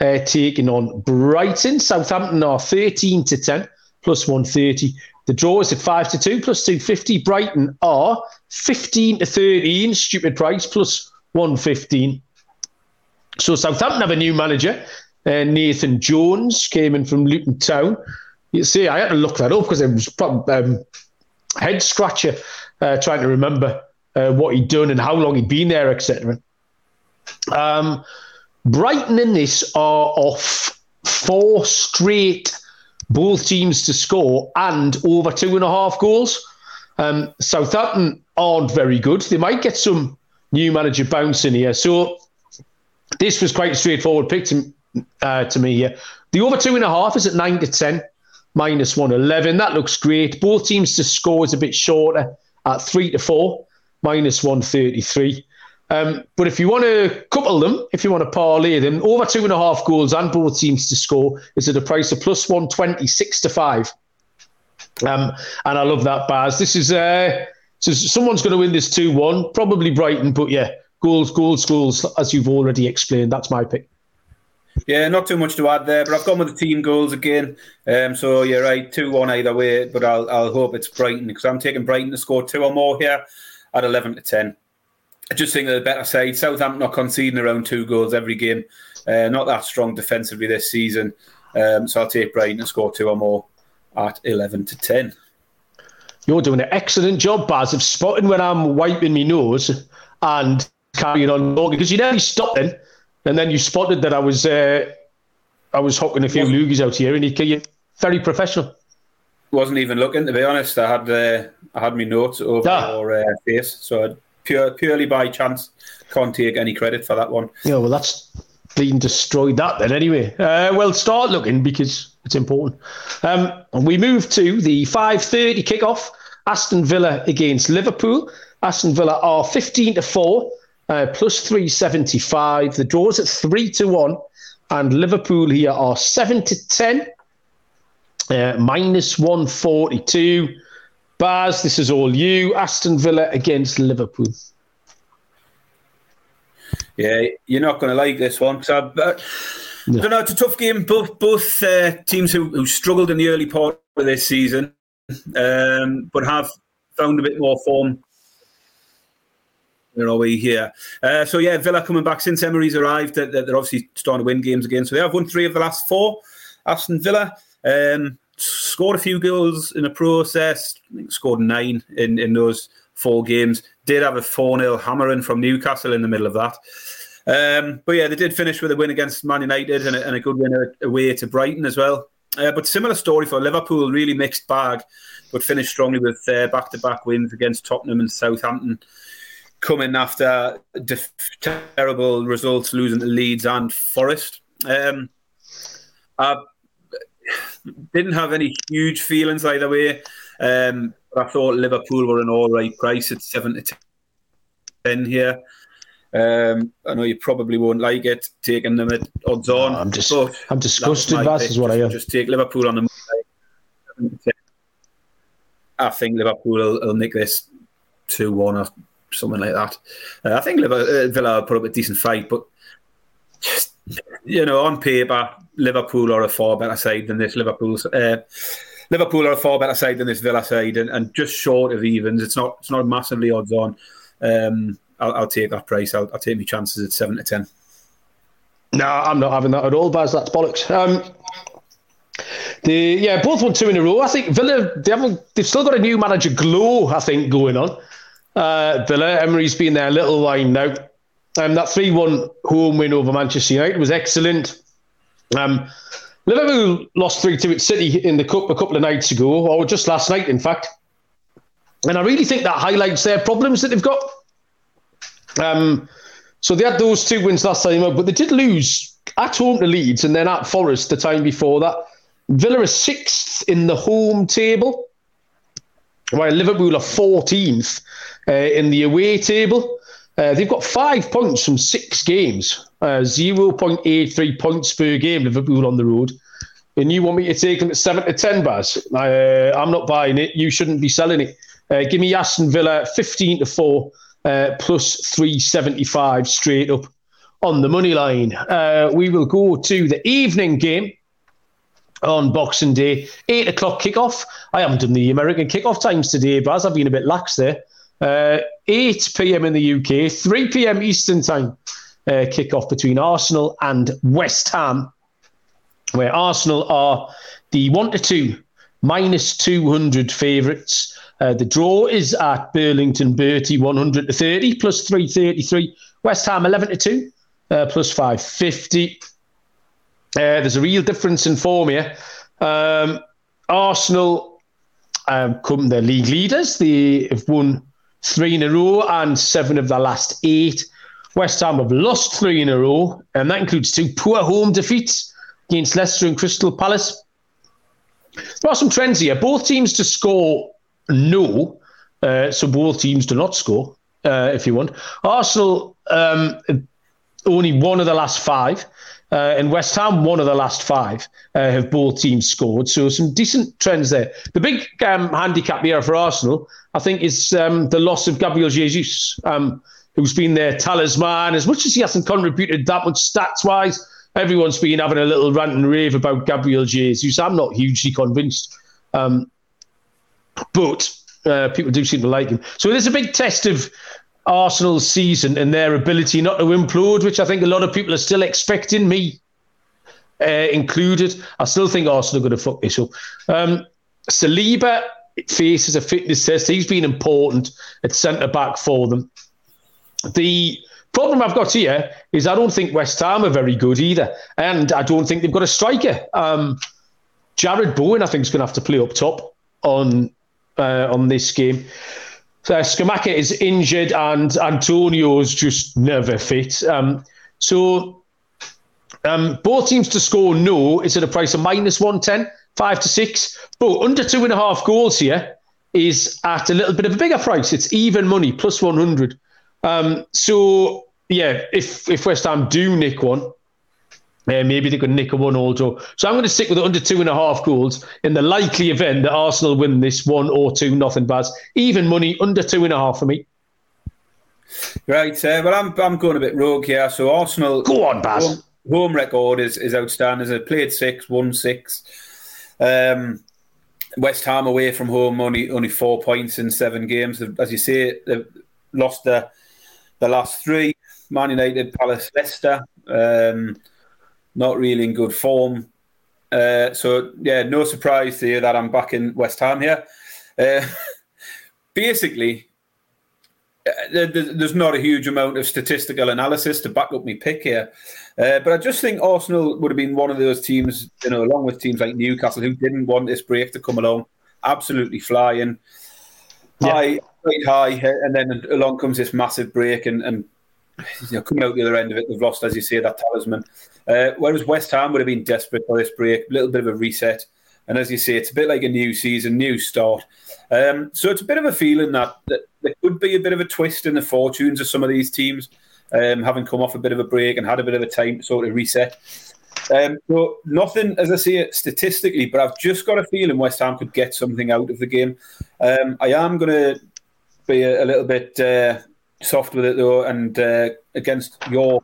uh, taking on Brighton. Southampton are 13 to 10 plus 130. The draw is at 5 to 2 plus 250. Brighton are 15 to 13, stupid price, plus 115. So Southampton have a new manager. Uh, Nathan Jones came in from Luton Town. You see, I had to look that up because it was um, head scratcher uh, trying to remember uh, what he'd done and how long he'd been there, etc. Um, Brighton in this are off four straight both teams to score and over two and a half goals. Um, Southampton aren't very good. They might get some new manager bounce in here. So this was quite a straightforward pick to, uh, to me here. The over two and a half is at nine to ten, minus one eleven. That looks great. Both teams to score is a bit shorter at three to four, minus one thirty three. Um, but if you want to couple them, if you want to parlay them, over two and a half goals and both teams to score is at a price of plus 126 to five. Um, and I love that, Baz. This is uh, so someone's going to win this 2 1, probably Brighton, but yeah, goals, goals, goals, as you've already explained. That's my pick. Yeah, not too much to add there, but I've gone with the team goals again. Um, so you're right, 2 1 either way, but I'll, I'll hope it's Brighton because I'm taking Brighton to score two or more here at 11 to 10. I just think they're the better side. Southampton are conceding around two goals every game. Uh, not that strong defensively this season. Um, so I'll take Brighton to score two or more at 11 to 10. You're doing an excellent job, Baz, of spotting when I'm wiping my nose and carrying on talking because you nearly stopped then, and then you spotted that I was uh, I was hooking a few loogies out here, and you, you very professional. Wasn't even looking to be honest. I had uh, I had my notes over ah. your uh, face, so I'd pure purely by chance. Can't take any credit for that one. Yeah, well, that's been destroyed that then anyway. Uh, well, start looking because it's important. Um, we move to the 5:30 kickoff. Aston Villa against Liverpool. Aston Villa are 15 to four, uh, plus 375. The draws at three to one, and Liverpool here are seven to ten, uh, minus 142. Baz, this is all you. Aston Villa against Liverpool. Yeah, you're not going to like this one. So, uh, I don't know. It's a tough game. Both both uh, teams who, who, struggled in the early part of this season, um, but have found a bit more form. Where are we here? Uh, so yeah, Villa coming back since Emery's arrived. They're, they're, obviously starting to win games again. So they have won three of the last four. Aston Villa. Um, scored a few goals in the process. I scored nine in, in those four games. Did have a 4 0 hammering from Newcastle in the middle of that. Um, but yeah, they did finish with a win against Man United and a, and a good win away to Brighton as well. Uh, but similar story for Liverpool, really mixed bag, but finished strongly with back to back wins against Tottenham and Southampton, coming after def- terrible results, losing to Leeds and Forest. Um, uh, didn't have any huge feelings either way. Um, but I thought Liverpool were an all right price at seven to ten here. Um, I know you probably won't like it taking them at odds on. No, I'm just, I'm disgusted. That is what I am. Just take Liverpool on the. I think Liverpool will, will nick this two one or something like that. Uh, I think Liverpool, uh, Villa will put up a decent fight, but just you know, on paper, Liverpool are a far better side than this. Liverpool's uh, Liverpool are a far better side than this Villa side, and, and just short of evens. It's not it's not massively odds on. Um, I'll, I'll, take that price. I'll, I'll, take my chances at seven to ten. No, I'm not having that at all, Baz. That's bollocks. Um, the yeah, both won two in a row. I think Villa they haven't they've still got a new manager glow. I think going on. Uh, Villa Emery's been there a little while now. Um, that 3 1 home win over Manchester United was excellent. Um, Liverpool lost 3 2 at City in the Cup a couple of nights ago, or just last night, in fact. And I really think that highlights their problems that they've got. Um, so they had those two wins last time, but they did lose at home to Leeds and then at Forest the time before that. Villa are sixth in the home table, while Liverpool are 14th uh, in the away table. Uh, they've got five points from six games, uh, 0.83 points per game, Liverpool on the road. And you want me to take them at 7 to 10, Baz? Uh, I'm not buying it. You shouldn't be selling it. Uh, give me Aston Villa 15 to 4, uh, plus 375 straight up on the money line. Uh, we will go to the evening game on Boxing Day, 8 o'clock kickoff. I haven't done the American kickoff times today, Baz. I've been a bit lax there. Uh, 8 p.m. in the UK, 3 p.m. Eastern Time uh, kickoff between Arsenal and West Ham, where Arsenal are the 1 to 2 minus 200 favourites. Uh, the draw is at Burlington Bertie 100 to 30 plus 333. West Ham 11 to 2 uh, plus 550. Uh, there's a real difference in form here. Um, Arsenal um, come the league leaders. They have won three in a row and seven of their last eight. West Ham have lost three in a row, and that includes two poor home defeats against Leicester and Crystal Palace. There are some trends here. Both teams to score no, uh, so both teams do not score, uh, if you want. Arsenal, um, only one of the last five. Uh, and West Ham, one of the last five, uh, have both teams scored. So some decent trends there. The big um, handicap here for Arsenal, I think, is um, the loss of Gabriel Jesus, um, who's been their talisman. As much as he hasn't contributed that much stats wise, everyone's been having a little rant and rave about Gabriel Jesus. I'm not hugely convinced. Um, but uh, people do seem to like him. So there's a big test of Arsenal's season and their ability not to implode, which I think a lot of people are still expecting, me uh, included. I still think Arsenal are going to fuck this up. Um, Saliba faces a fitness test. He's been important at centre back for them. The problem I've got here is I don't think West Ham are very good either, and I don't think they've got a striker. Um, Jarrod Bowen, I think, is going to have to play up top on uh, on this game. So Scamacca is injured and Antonio's just never fit. Um, so um, both teams to score no is at a price of minus 110, five to six. But under two and a half goals here is at a little bit of a bigger price. It's even money, plus 100. Um, so, yeah, if, if West Ham do nick one, uh, maybe they could nick a one all draw. So I'm going to stick with under two and a half goals in the likely event that Arsenal win this one or two, nothing bad. Even money under two and a half for me. Right, uh, well, I'm I'm going a bit rogue here. So Arsenal, go on, Baz. Home, home record is is outstanding. They played six, won six. Um, West Ham away from home only only four points in seven games. As you say, they've lost the the last three. Man United, Palace, Leicester. Um, not really in good form. Uh, so yeah, no surprise to hear that I'm back in West Ham here. Uh, [LAUGHS] basically, uh, there's not a huge amount of statistical analysis to back up my pick here, uh, but I just think Arsenal would have been one of those teams, you know, along with teams like Newcastle who didn't want this break to come along, absolutely flying yeah. high, quite high, and then along comes this massive break, and, and you know, coming out the other end of it, they've lost, as you say, that talisman. Uh, whereas West Ham would have been desperate for this break, a little bit of a reset. And as you say, it's a bit like a new season, new start. Um, so it's a bit of a feeling that, that, there could be a bit of a twist in the fortunes of some of these teams, um, having come off a bit of a break and had a bit of a time to sort of reset. Um, so nothing, as I say, statistically, but I've just got a feeling West Ham could get something out of the game. Um, I am going to be a, a, little bit uh, soft with it though, and uh, against your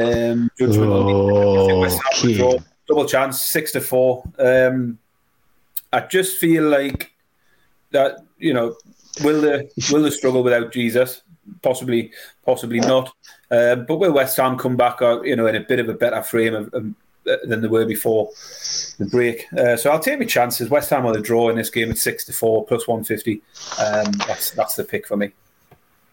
um, judgment. Oh, okay. Double chance, six to four. Um, I just feel like that. You know, will the will the struggle without Jesus? Possibly, possibly not. Um, but will West Ham come back? Uh, you know, in a bit of a better frame of, um, than they were before the break. Uh, so I'll take my chances. West Ham will draw in this game at six to four plus one fifty. Um, that's that's the pick for me.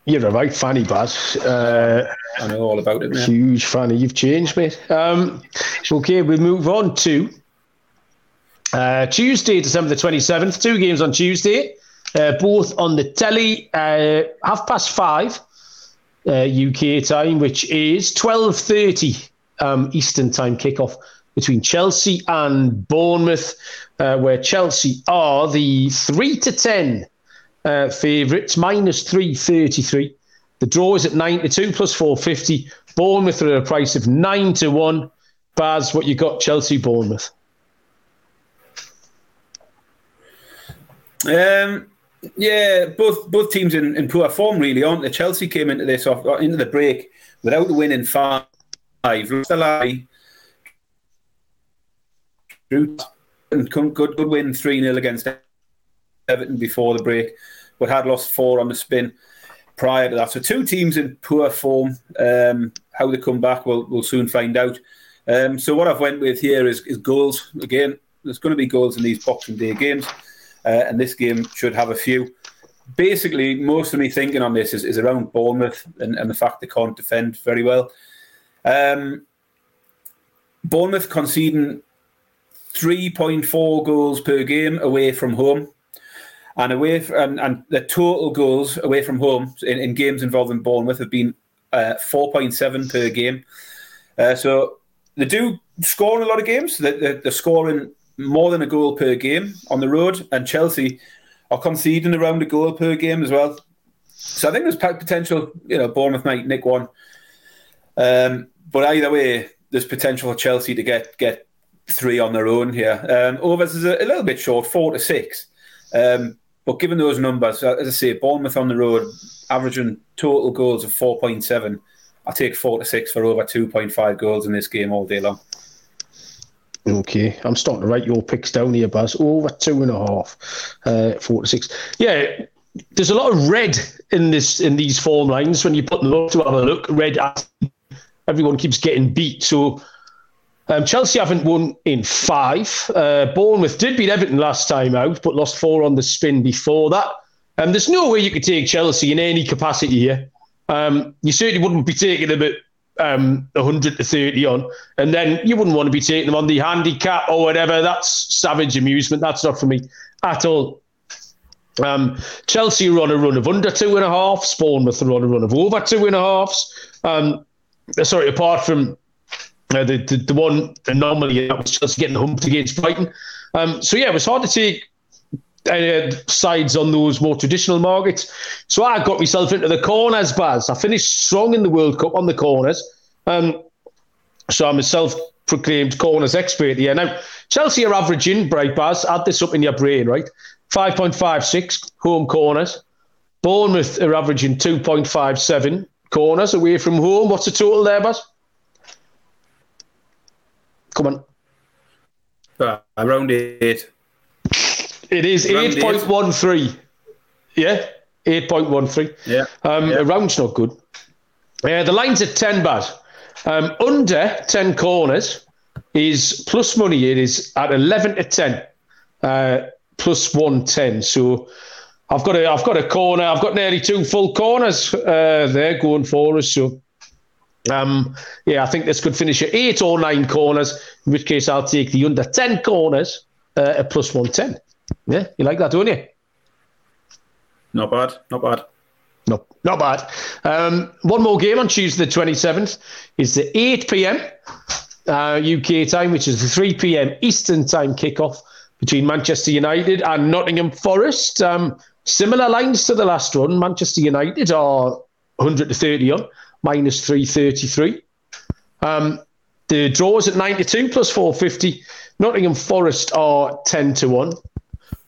You're a right fanny, Baz. Uh, I know all about it. Man. Huge fanny. You've changed, mate. Um, okay, we move on to uh, Tuesday, December the 27th. Two games on Tuesday, uh, both on the telly, uh, half past five UK uh, time, which is 12.30 um, Eastern time kickoff between Chelsea and Bournemouth, uh, where Chelsea are the 3 to 10 uh, favourites, minus 333. The draw is at 92 plus 450. Bournemouth are at a price of 9 to 1. Baz, what you got, Chelsea, Bournemouth? Um, yeah, both both teams in, in poor form, really, aren't they? Chelsea came into this off into the break without the win in five. Lost the lie. And good good win three 0 against Everton before the break, but had lost four on the spin prior to that. So two teams in poor form. Um, how they come back, we'll, we'll soon find out. Um, so what I've went with here is, is goals. Again, there's going to be goals in these Boxing Day games. uh, and this game should have a few. Basically, most of me thinking on this is, is around Bournemouth and, and the fact they can't defend very well. Um, Bournemouth conceding 3.4 goals per game away from home. And away and, and the total goals away from home in, in games involving Bournemouth have been uh, 4.7 per game. Uh, so they do score in a lot of games. They're, they're, scoring more than a goal per game on the road, and Chelsea are conceding around a goal per game as well. So I think there's potential. You know, Bournemouth might nick one, um, but either way, there's potential for Chelsea to get get three on their own here. Um, overs is a, a, little bit short, four to six. Um, but given those numbers, as I say, Bournemouth on the road, averaging total goals of 4.7, I take four to six for over 2.5 goals in this game all day long. Okay, I'm starting to write your picks down here, Baz. Over two and a half, uh, four to six. Yeah, there's a lot of red in this in these form lines when you put them up to have a look. Red, everyone keeps getting beat. So um, Chelsea haven't won in five. Uh, Bournemouth did beat Everton last time out, but lost four on the spin before that. Um, there's no way you could take Chelsea in any capacity here. Um, you certainly wouldn't be taking them at um, 100 to 30 on, and then you wouldn't want to be taking them on the handicap or whatever. That's savage amusement. That's not for me at all. Um, Chelsea are on a run of under two and a half. Bournemouth are on a run of over two and a halves. Um, sorry, apart from uh, the, the, the one anomaly that was just getting humped against Brighton. Um, so yeah, it was hard to take uh, sides on those more traditional markets. So I got myself into the corners, Baz. I finished strong in the World Cup on the corners. Um, so I'm a self-proclaimed corners expert here. Now, Chelsea are averaging, bright Baz, add this up in your brain, right? 5.56 home corners. Bournemouth are averaging 2.57 corners away from home. What's the total there, Baz? Come on. Uh, around eight. It is eight point one three. Yeah, eight point one three. Yeah. Um, yeah. Around's not good. Yeah, the line's at ten bad. Um, under ten corners is plus money. It is at eleven to ten, uh, plus one ten. So I've got a I've got a corner. I've got nearly two full corners uh, there going for us. So um, yeah, I think this could finish at eight or nine corners, in which case I'll take the under 10 corners uh, at plus 110. Yeah, you like that, don't you? Not bad, not bad. No, not bad. Um, one more game on Tuesday the 27th is the 8 p.m. Uh, UK time, which is the 3 p.m. Eastern time kickoff between Manchester United and Nottingham Forest. Um, similar lines to the last one. Manchester United are 130 on minus 333. Um, the draws at 92 plus 450. Nottingham Forest are 10 to 1.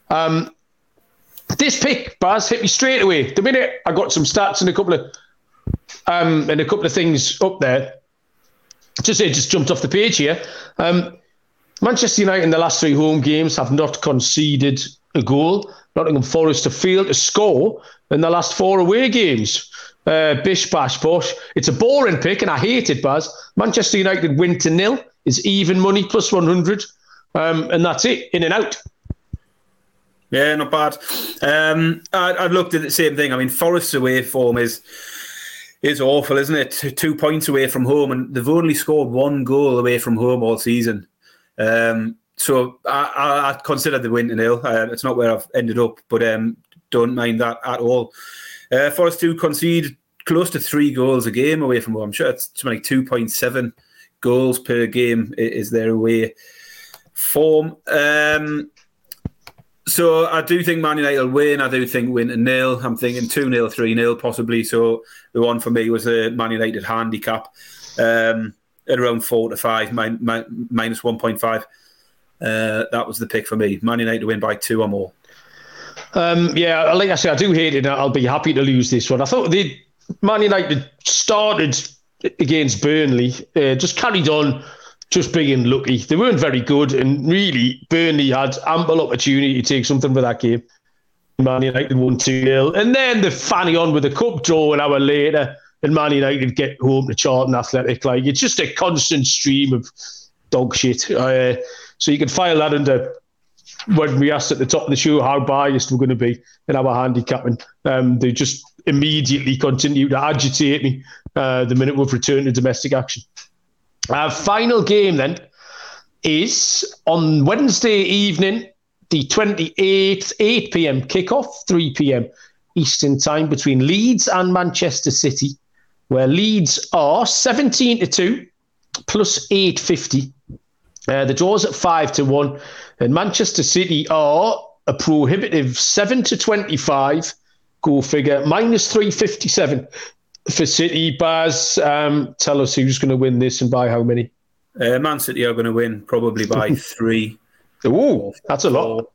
Um, this pick, Baz, hit me straight away. The minute I got some stats and a couple of um, and a couple of things up there, just it just jumped off the page here. Um, Manchester United in the last three home games have not conceded a goal. Nottingham Forest have failed to score in the last four away games uh, bish bash bosh. It's a boring pick, and I hate it, Baz. Manchester United win to nil is even money plus 100, um, and that's it, in and out. Yeah, not bad. Um, I, have looked at the same thing. I mean, Forest's away form is is awful, isn't it? Two points away from home, and they've only scored one goal away from home all season. Um, so I, I, I, consider the win to nil. Uh, it's not where I've ended up, but um, don't mind that at all. Uh, Forest to concede close to three goals a game away from home. I'm sure it's something like 2.7 goals per game is their away form. Um, so I do think Man United will win. I do think win a nil. I'm thinking 2 0, 3 0 possibly. So the one for me was a Man United handicap um, at around 4 to 5, min- min- minus 1.5. Uh, that was the pick for me. Man United to win by two or more. Um, yeah, like I say, I do hate it. I'll be happy to lose this one. I thought the Man United started against Burnley, uh, just carried on, just being lucky. They weren't very good, and really, Burnley had ample opportunity to take something for that game. Man United won 2 0. And then the fanny on with a cup draw an hour later, and Man United get home to Charlton Athletic. Like, it's just a constant stream of dog shit. Uh, so you can file that under when we asked at the top of the show how biased we're going to be in our handicapping, um, they just immediately continue to agitate me uh, the minute we've returned to domestic action. Our final game then is on Wednesday evening, the 28th, 8 pm kickoff, 3 pm Eastern time between Leeds and Manchester City, where Leeds are 17 to 2 plus 850. Uh, the draws at 5 to 1, and Manchester City are a prohibitive 7 to 25 goal figure, minus 357 for City. Baz, um, tell us who's going to win this and by how many? Uh, Man City are going to win probably by [LAUGHS] three. Oh, that's a lot.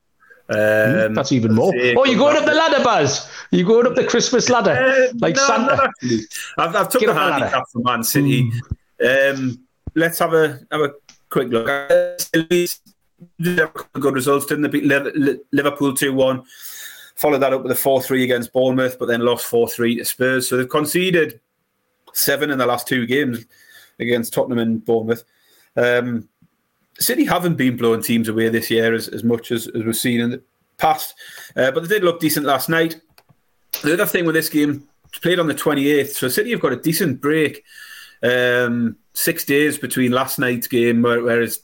Um, that's even more. Oh, you're going up the ladder, Baz. You're going up the Christmas ladder, uh, like no, Santa. I've, I've took Get the handicap for Man City. Um, let's have a have a quick look. Good results, didn't they? Beat Liverpool two one. Followed that up with a four three against Bournemouth, but then lost four three to Spurs. So they've conceded seven in the last two games against Tottenham and Bournemouth. Um, City haven't been blowing teams away this year as, as much as, as we've seen in the past, uh, but they did look decent last night. The other thing with this game, played on the 28th, so City have got a decent break. Um, six days between last night's game, whereas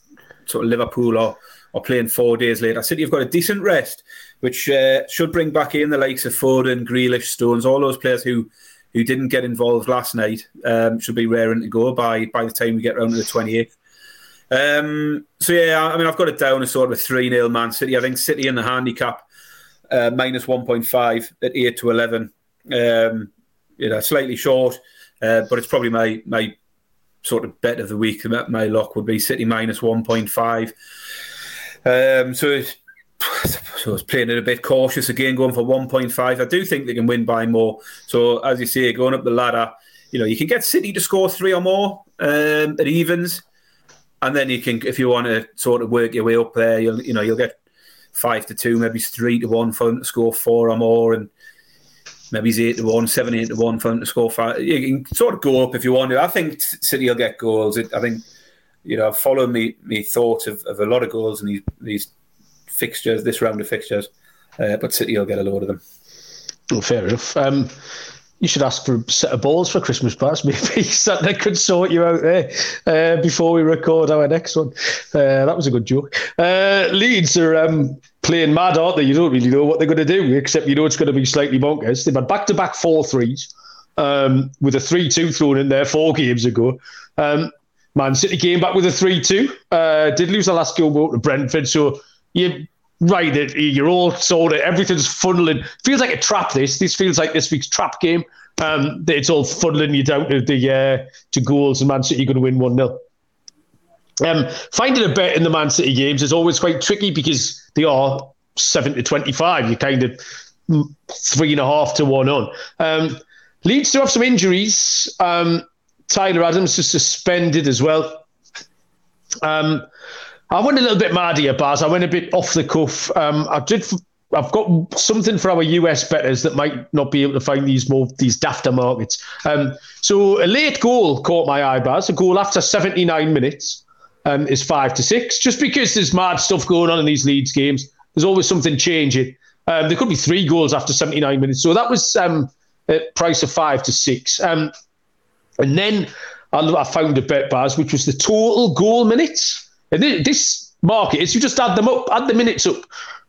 sort of Liverpool are, are playing four days later. City have got a decent rest, which uh, should bring back in the likes of Foden, Grealish, Stones, all those players who who didn't get involved last night um, should be raring to go by by the time we get round to the 28th. Um, so yeah, I mean, I've got it down as sort of a three 0 Man City. I think City in the handicap uh, minus one point five at eight to eleven. Um, you know, slightly short, uh, but it's probably my my sort of bet of the week. My lock would be City minus one point five. Um, so. So I was playing it a bit cautious again, going for 1.5. I do think they can win by more. So as you say, going up the ladder, you know, you can get City to score three or more um, at evens and then you can, if you want to sort of work your way up there, you'll you know you'll get five to two, maybe three to one for them to score four or more, and maybe he's eight to one, seven eight to one for them to score five. You can sort of go up if you want to. I think City will get goals. I think you know I've me me thoughts of, of a lot of goals in these these fixtures, this round of fixtures, uh, but City will get a load of them. Well, fair enough. Um, you should ask for a set of balls for Christmas Baz. [LAUGHS] Maybe Santa could sort you out there uh, before we record our next one. Uh, that was a good joke. Uh, Leeds are um, playing mad, aren't they? You don't really know what they're going to do, except you know it's going to be slightly bonkers. They've had back to back four threes um, with a 3 2 thrown in there four games ago. Um, Man City came back with a 3 2. Uh, did lose the last goal to Brentford. So you right, you're all sort of everything's funneling. Feels like a trap. This this feels like this week's trap game. Um, it's all funneling you down to the uh, to goals, and Man City You're going to win one 0 um, Finding a bet in the Man City games is always quite tricky because they are seven to twenty-five. You're kind of three and a half to one on. Um, Leeds to have some injuries. Um, Tyler Adams is suspended as well. Um, I went a little bit mad Baz. I went a bit off the cuff. Um, I did. I've got something for our US bettors that might not be able to find these more these dafter markets. Um, so a late goal caught my eye, Baz. A goal after 79 minutes um, is five to six. Just because there's mad stuff going on in these Leeds games, there's always something changing. Um, there could be three goals after 79 minutes. So that was um, a price of five to six. Um, and then I, I found a bet, Baz, which was the total goal minutes. And this market is you just add them up, add the minutes up.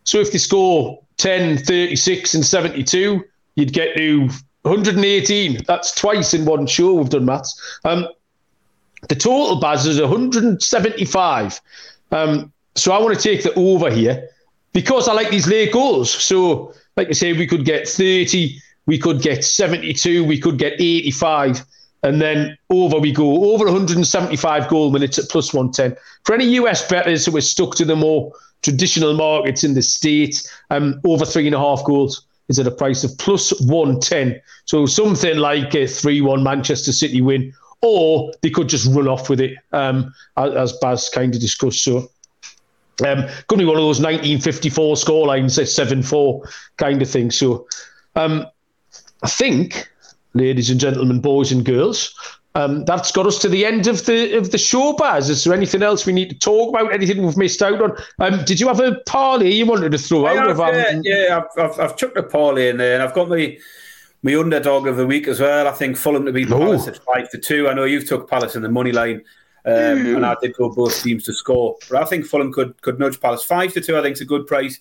So if they score 10, 36, and 72, you'd get to 118. That's twice in one show we've done maths. Um, the total Baz is 175. Um, so I want to take the over here because I like these late goals. So, like I say, we could get 30, we could get 72, we could get 85 and then over we go over 175 goal minutes at plus 110 for any us bettors who are stuck to the more traditional markets in the states um, over three and a half goals is at a price of plus 110 so something like a 3-1 manchester city win or they could just run off with it um, as baz kind of discussed. So um, going to be one of those 1954 scorelines at 7-4 kind of thing. So um, i think ladies and gentlemen, boys and girls. Um, that's got us to the end of the of the show, Baz. Is there anything else we need to talk about? Anything we've missed out on? Um, did you have a parlay you wanted to throw out? Have, yeah, yeah, I've, I've, I've chucked a parlay in there, and I've got my my underdog of the week as well. I think Fulham to beat oh. Palace at five to two. I know you've took Palace in the money line, um, mm. and I did go both teams to score, but I think Fulham could could nudge Palace five to two. I think it's a good price.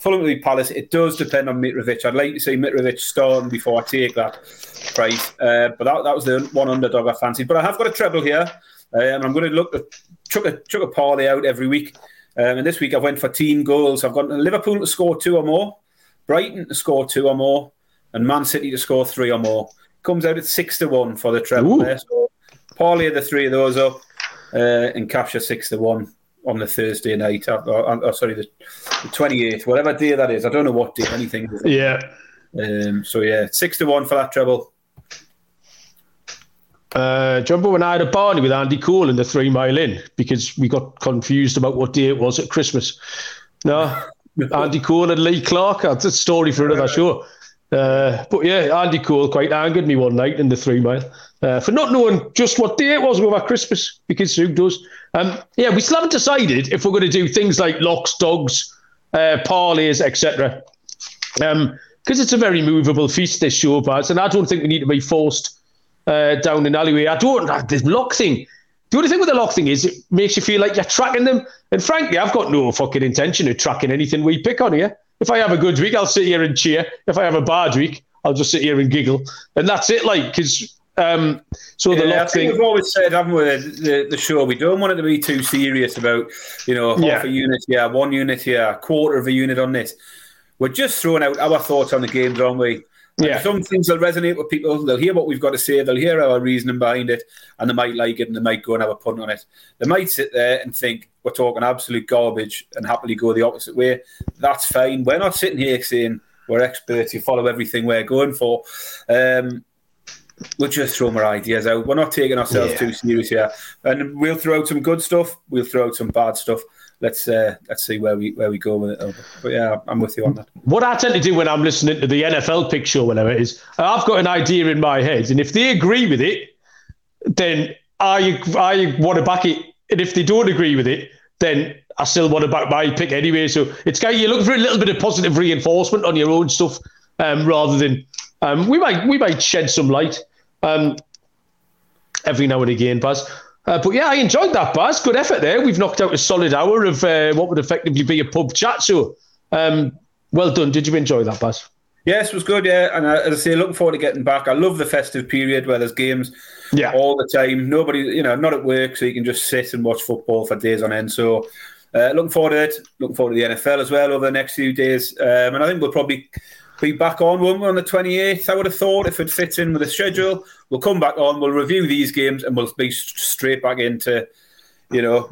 Fulham to Palace. It does depend on Mitrovic. I'd like to see Mitrovic starting before I take that price. Uh, but that, that was the one underdog I fancied. But I have got a treble here, uh, and I'm going to look at chuck a chuck a parlay out every week. Um, and this week I went for team goals. I've got Liverpool to score two or more, Brighton to score two or more, and Man City to score three or more. Comes out at six to one for the treble Ooh. there. So parlay the three of those up uh, and capture six to one on the Thursday night. Or, or, or sorry, the twenty eighth, whatever day that is. I don't know what day. Anything. Yeah. Um, so yeah, six to one for that treble. Uh, remember when I had a barney with Andy Cole in the Three Mile Inn because we got confused about what day it was at Christmas? No, [LAUGHS] Andy Cole and Lee Clark. That's a story for another show. Uh, but yeah, Andy Cole quite angered me one night in the Three Mile uh, for not knowing just what day it was over Christmas because who does? Um, yeah, we still haven't decided if we're going to do things like locks, dogs, uh, parlays, etc. Because um, it's a very movable feast, this show, Baz, and I don't think we need to be forced uh, down an alleyway. I don't. Uh, the lock thing. The only thing with the lock thing is it makes you feel like you're tracking them. And frankly, I've got no fucking intention of tracking anything we pick on here. If I have a good week, I'll sit here and cheer. If I have a bad week, I'll just sit here and giggle. And that's it. Like, because um, so the yeah, lock thing. We've always said, haven't we, the, the, show, we don't want it to be too serious about, you know, half yeah. a unit here, one unit here, a quarter of a unit on this. We're just throwing out our thoughts on the games, aren't we? Yeah. Some things will resonate with people. They'll hear what we've got to say. They'll hear our reasoning behind it, and they might like it, and they might go and have a punt on it. They might sit there and think we're talking absolute garbage, and happily go the opposite way. That's fine. We're not sitting here saying we're experts. You follow everything we're going for. Um, we'll just throw more ideas out. We're not taking ourselves yeah. too serious here, and we'll throw out some good stuff. We'll throw out some bad stuff let's uh, let's see where we where we go with it. But yeah, I'm with you on that. What I tend to do when I'm listening to the NFL pick show, whatever it is, I've got an idea in my head, and if they agree with it, then I I want to back it, and if they don't agree with it, then I still want to back my pick anyway. So it's kind of, you're looking for a little bit of positive reinforcement on your own stuff, um, rather than um, we might we might shed some light um, every now and again, Baz. Uh, but yeah, I enjoyed that, Baz. Good effort there. We've knocked out a solid hour of uh, what would effectively be a pub chat. So, um, well done. Did you enjoy that, Baz? Yes, it was good. Yeah, and uh, as I say, looking forward to getting back. I love the festive period where there's games, yeah, all the time. Nobody, you know, not at work, so you can just sit and watch football for days on end. So, uh, looking forward to it. Looking forward to the NFL as well over the next few days. Um, and I think we'll probably be back on, one on the 28th? I would have thought if it fits in with the schedule. We'll come back on, we'll review these games, and we'll be straight back into, you know,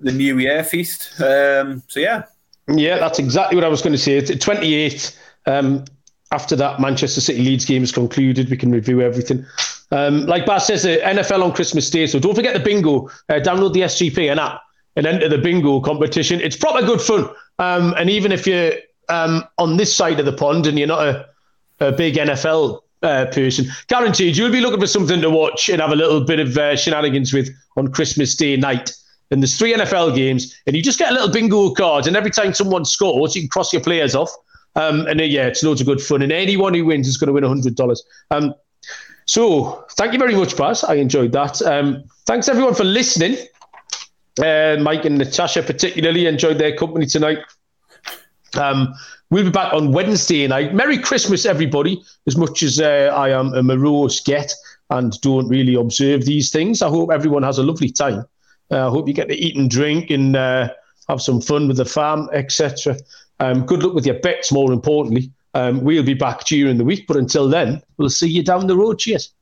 the New Year feast. Um, so, yeah. Yeah, that's exactly what I was going to say. 28th, um, after that Manchester City Leeds game is concluded, we can review everything. Um, like Baz says, the NFL on Christmas Day. So don't forget the bingo. Uh, download the SGPN app and enter the bingo competition. It's proper good fun. Um, and even if you're um, on this side of the pond and you're not a, a big NFL uh, person, guaranteed you'll be looking for something to watch and have a little bit of uh, shenanigans with on Christmas Day night. And there's three NFL games, and you just get a little bingo card, and every time someone scores, you can cross your players off. Um, and uh, yeah, it's loads of good fun, and anyone who wins is going to win hundred dollars. Um, so thank you very much, Baz. I enjoyed that. Um, thanks everyone for listening. Uh, Mike and Natasha particularly enjoyed their company tonight. Um, we'll be back on Wednesday night. Merry Christmas, everybody. As much as uh, I am a morose get and don't really observe these things, I hope everyone has a lovely time. Uh, I hope you get to eat and drink and uh, have some fun with the fam, etc. Um, good luck with your bets, more importantly. Um, we'll be back during the week, but until then, we'll see you down the road. Cheers.